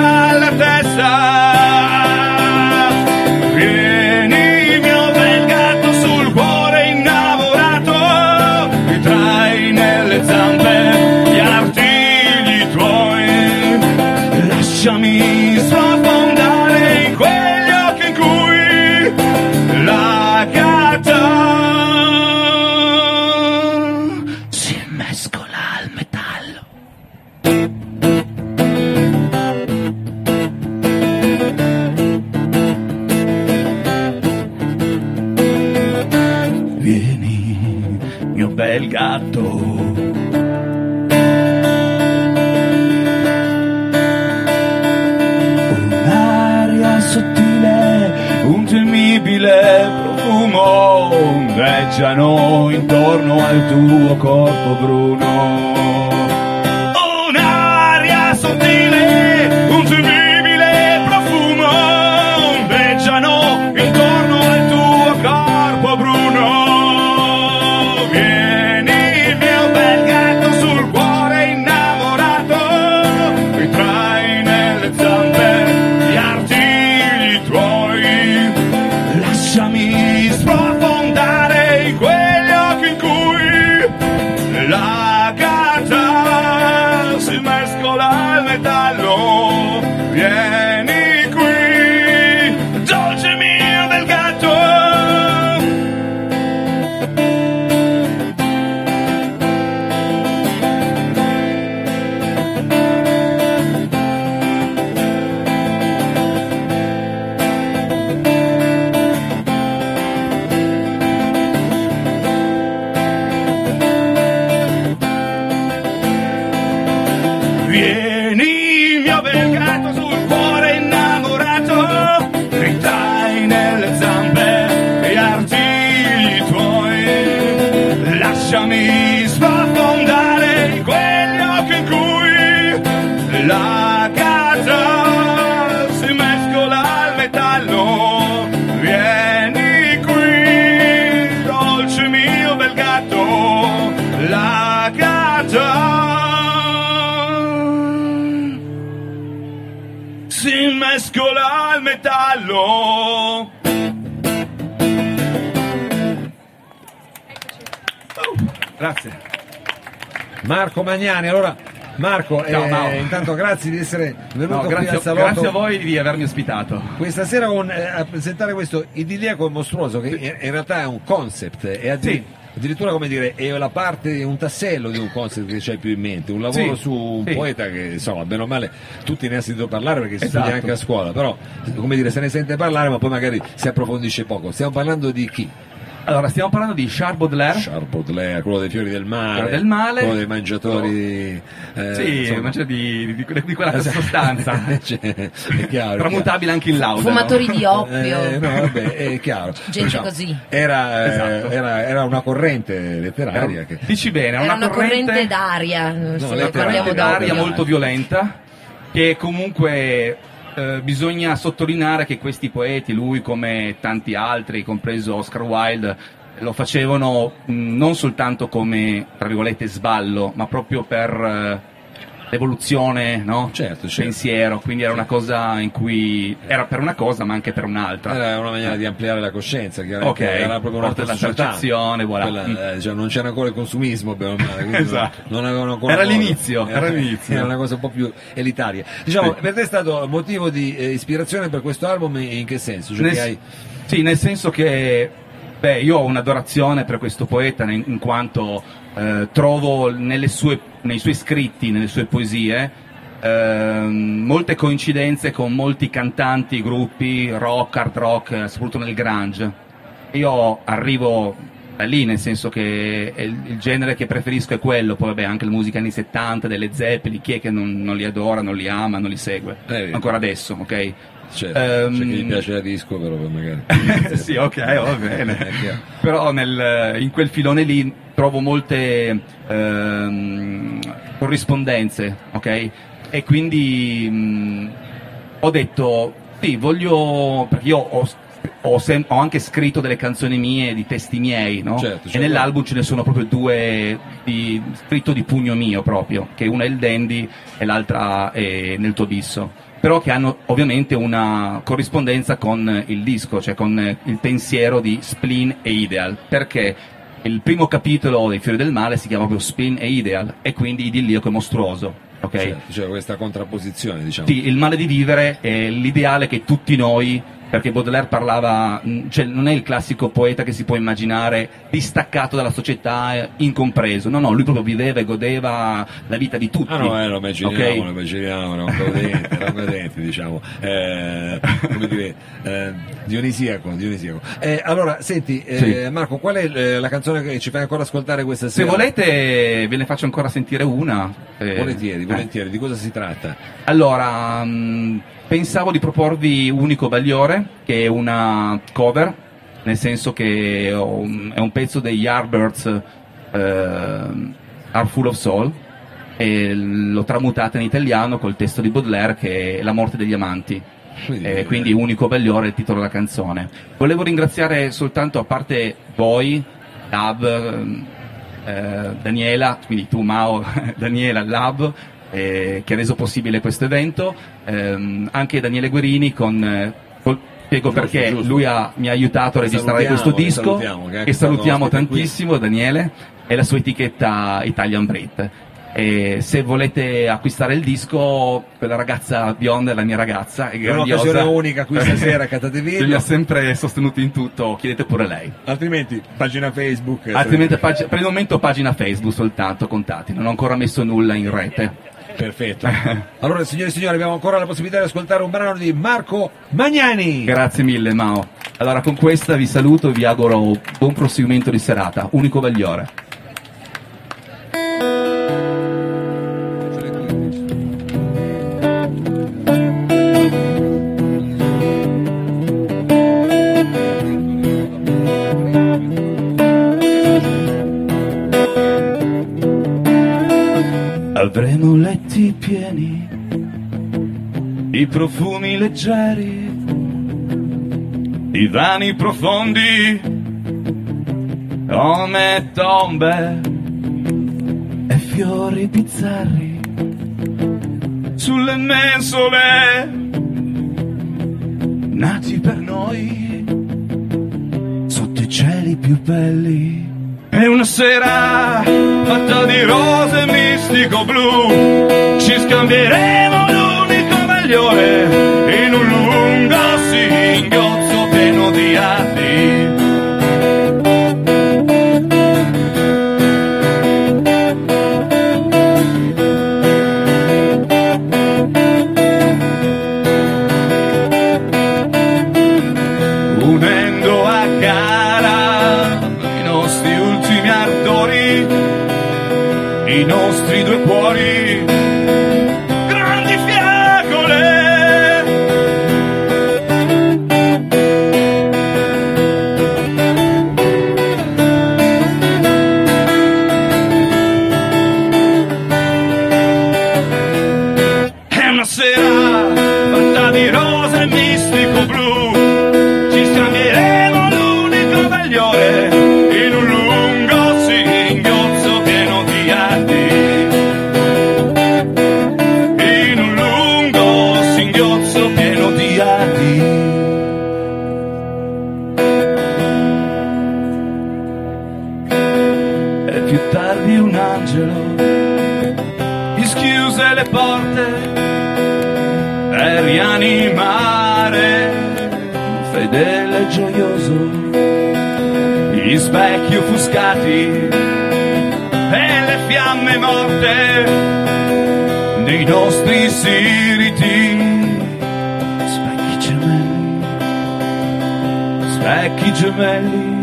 gatta si mescola al metallo. Vieni qui, dolce mio bel gatto, la gatta si mescola al metallo. Grazie. Marco Magnani, allora Marco, Ciao, eh, Mao. intanto grazie di essere venuto No, qui grazie, al salotto grazie a voi di avermi ospitato. questa sera con, eh, a presentare questo idilliaco mostruoso che in, in realtà è un concept, è addir- Sì. addirittura come dire, è la parte, un tassello di un concept che c'hai più in mente, un lavoro Sì, su un sì. poeta che insomma, bene o male, tutti ne ha sentito parlare perché si Esatto. studia anche a scuola, però come dire, se ne sente parlare ma poi magari si approfondisce poco. Stiamo parlando di chi? Allora, stiamo parlando di Charles Baudelaire. Charles Baudelaire, quello dei fiori del male, Quello del male. quello dei mangiatori eh, sì, insomma. mangia di, di, di- di quella Esatto. sostanza. (laughs) Cioè, è chiaro. Tramutabile anche in lauda. Fumatori di oppio. Eh, no, vabbè, è (laughs) chiaro. Gente così. Era, eh, Esatto. era, era una corrente letteraria Era- che Dici bene, Era una, una corrente d'aria, se No, letteraria corrente d'aria molto violenta che comunque eh, bisogna sottolineare che questi poeti, lui come tanti altri, compreso Oscar Wilde, lo facevano mh, non soltanto come, tra virgolette, sballo, ma proprio per eh, l'evoluzione, no? Certo, certo. pensiero, quindi era una cosa in cui era per una cosa ma anche per un'altra. era una maniera di ampliare la coscienza, chiaramente Ok, era proprio la percezione, voilà. Quella, eh, cioè, non c'era ancora il consumismo, o male, Esatto. non avevano ancora Era l'inizio, era l'inizio. Era una cosa un po' più elitaria. Diciamo, per te è stato motivo di eh, ispirazione per questo album in che senso? Cioè Nel, hai- Sì, nel senso che beh, io ho un'adorazione per questo poeta in, in quanto eh, trovo nelle sue- nei suoi scritti, nelle sue poesie, ehm, molte coincidenze con molti cantanti, gruppi, rock, hard rock, eh, soprattutto nel grunge. Io arrivo da lì, nel senso che il, genere che preferisco è quello, poi vabbè anche la musica anni 70, delle Zeppelin, chi è che non, non li adora, non li ama, non li segue? Eh, Ancora adesso, ok? certo. Ehm, C'è chi gli piace la disco, però magari. (laughs) sì, ok, va bene. (laughs) Però nel- in quel filone lì trovo molte ehm, corrispondenze, ok? E quindi mh, ho detto, sì, voglio... perché io ho, ho sem- ho anche scritto delle canzoni mie, di testi miei, no? Certo, e certo. nell'album ce ne sono proprio due di, scritto di pugno mio proprio, che una è il Dandy e l'altra è nel tuo bisso però che hanno ovviamente una corrispondenza con il disco, cioè con il pensiero di Spleen e Ideal, perché il primo capitolo dei Fiori del Male si chiama proprio Spleen e Ideal e quindi idilliaco e mostruoso, ok? Certo, cioè questa contrapposizione, diciamo. Sì, il male di vivere è l'ideale che tutti noi, perché Baudelaire parlava, cioè non è il classico poeta che si può immaginare distaccato dalla società, eh, incompreso. No, no, lui proprio viveva e godeva la vita di tutti. Ah no, eh, lo immaginiamo, ok? lo immaginiamo, un godente, un godente, diciamo, eh, come dire, eh, dionisiaco, dionisiaco. Eh, allora, senti, eh, Sì. Marco, qual è la canzone che ci fai ancora ascoltare questa Se sera? volete ve ne faccio ancora sentire una. Volentieri, volentieri, di cosa si tratta? Allora, mh, pensavo di proporvi Unico Bagliore, che è una cover, nel senso che è un pezzo degli Yardbirds eh, Are Full of Soul, e l'ho tramutata in italiano col testo di Baudelaire che è La morte degli amanti. Quindi, Eh, quindi Unico Bagliore è il titolo della canzone. Volevo ringraziare soltanto, a parte voi, Lab, eh, Daniela, quindi tu Mao, (laughs) Daniela, Lab, eh, che ha reso possibile questo evento, ehm, anche Daniele Guerini con... eh, col- spiego perché lui ha- mi ha aiutato a registrare questo disco salutiamo, e salutiamo ospite qui. tantissimo Daniele e la sua etichetta Italian Brit. E se volete acquistare il disco, quella ragazza bionda è la mia ragazza, è È un'occasione unica qui stasera Che mi Catatevillo, ha sempre sostenuto in tutto, chiedete pure lei. altrimenti pagina Facebook. Altrimenti pag- per il momento pagina Facebook soltanto, contatti, non ho ancora messo nulla in rete. Perfetto. (laughs) Allora, signore e signori, abbiamo ancora la possibilità di ascoltare un brano di Marco Magnani. Grazie mille Mao. Allora con questa vi saluto e vi auguro buon proseguimento di serata. Unico Bagliore. Profumi leggeri, divani profondi come tombe e fiori bizzarri sulle mensole nati per noi sotto i cieli più belli. È una sera fatta di rose mistico blu, ci scambieremo l'unico magliore fedele e gioioso gli specchi offuscati e le fiamme morte dei nostri spiriti specchi gemelli specchi gemelli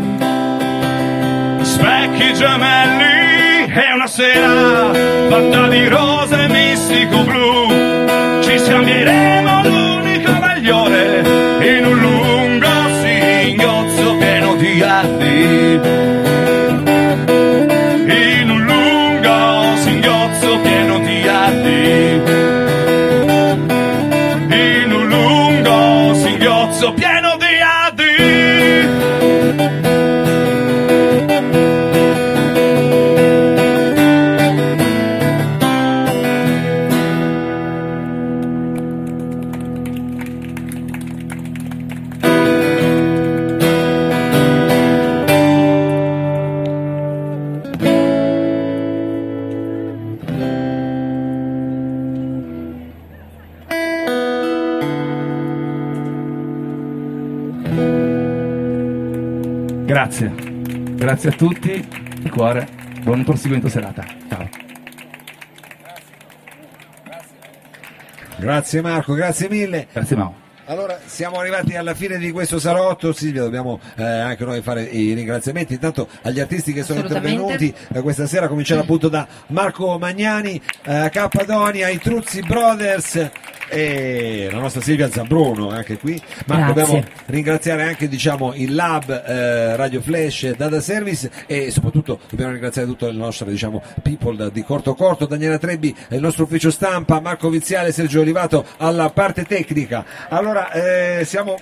specchi gemelli. È una sera fatta di rose e mistico blu ci scambieremo l'unico magliore pozzo grazie a tutti, di cuore, buon proseguimento serata. Ciao. Grazie Marco, grazie mille. Grazie Mao. Siamo arrivati alla fine di questo salotto. Silvia, dobbiamo eh, anche noi fare i ringraziamenti intanto agli artisti che sono intervenuti eh, questa sera, cominciare appunto da Marco Magnani, eh, Cappadonia, i Truzzi Brothers e la nostra Silvia Zambruno anche qui. Ma Grazie. dobbiamo ringraziare anche diciamo, il Lab eh, Radio Flash Data Service e soprattutto dobbiamo ringraziare tutto il nostro diciamo, people di Corto Corto, Daniela Trebbi, il nostro ufficio stampa, Marco Viziale, Sergio Olivato alla parte tecnica. Allora eh, siamo,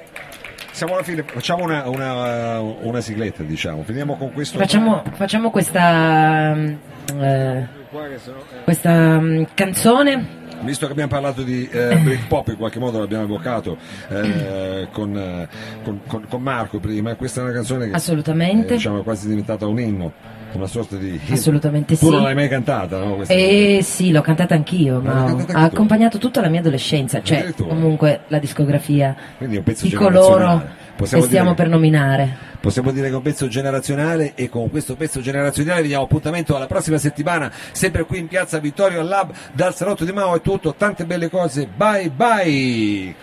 siamo alla fine, facciamo una, una, una sigletta diciamo, finiamo con questo. Facciamo, facciamo questa, mm, eh, eh, questa mm, canzone. Visto che abbiamo parlato di eh, (laughs) Britpop, in qualche modo l'abbiamo evocato eh, con, eh, con- con- con Marco prima, questa è una canzone che eh, diciamo, è quasi diventata un inno, una sorta di... Assolutamente Tu sì. non l'hai mai cantata, no? Questa- Eh sì, l'ho cantata anch'io, l'hai ma cantata ha accompagnato tutta la mia adolescenza, cioè comunque la discografia Quindi un pezzo di coloro Possiamo che stiamo dire- per nominare. Possiamo dire che è un pezzo generazionale e con questo pezzo generazionale vi diamo appuntamento alla prossima settimana, sempre qui in piazza Vittorio al Lab, dal Salotto di Mao è tutto, tante belle cose, bye bye!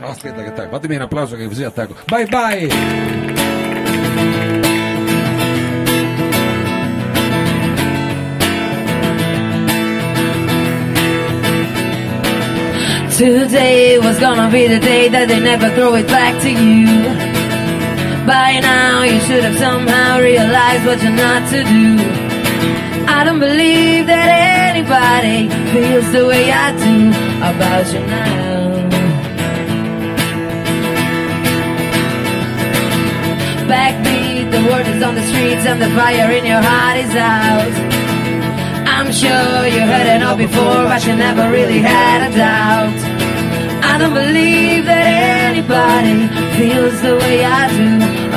No, aspetta che attacco, fatemi un applauso che così attacco, bye bye! Today was gonna be the day that they never throw it back to you. By now you should have somehow realized what you're not to do. I don't believe that anybody feels the way I do about you now. Backbeat, the word is on the streets and the fire in your heart is out. I'm sure you heard it all before, but you never really had a doubt. I don't believe that anybody feels the way I do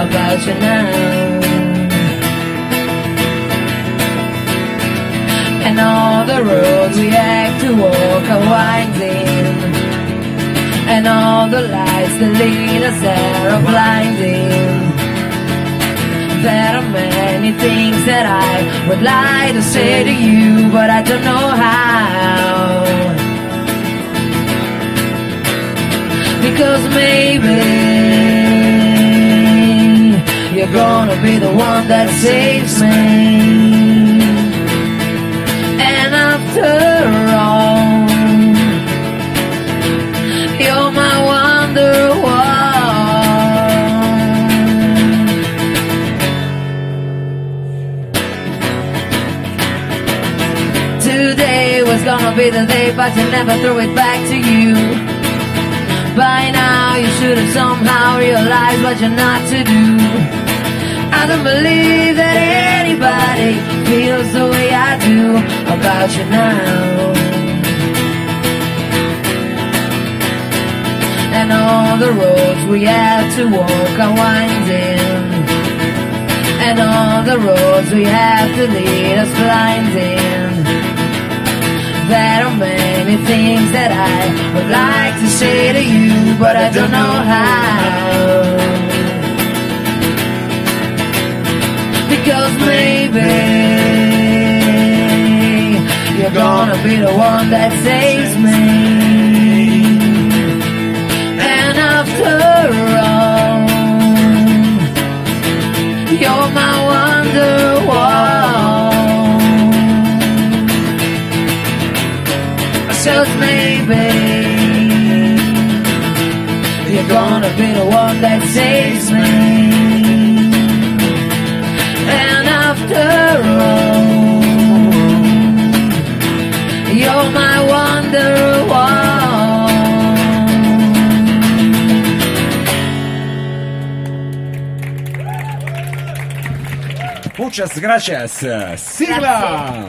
about you now. And all the roads we have to walk are winding. And all the lights that lead us there are blinding. There are many things that I would like to say to you, but I don't know how. Because maybe you're gonna be the one that saves me. And after all, gonna be the day, but you never threw it back to you. By now, you should have somehow realized what you're not to do. I don't believe that anybody feels the way I do about you now. And all the roads we have to walk are winding. And all the roads we have to lead us blinding. There are many things that I would like to say to you, but I don't know how. Because maybe you're gonna be the one that saves me. And after all, you're my wonderwall. just maybe you're gonna be the one that saves me. And after all, you're my wonder. Muchas gracias. Sigla.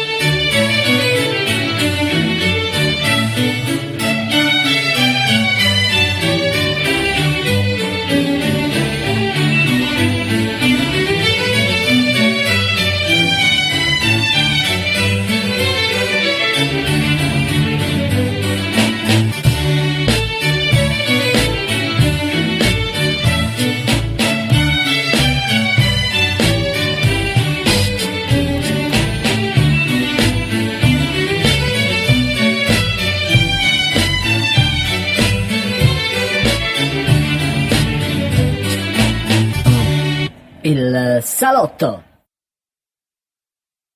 salotto.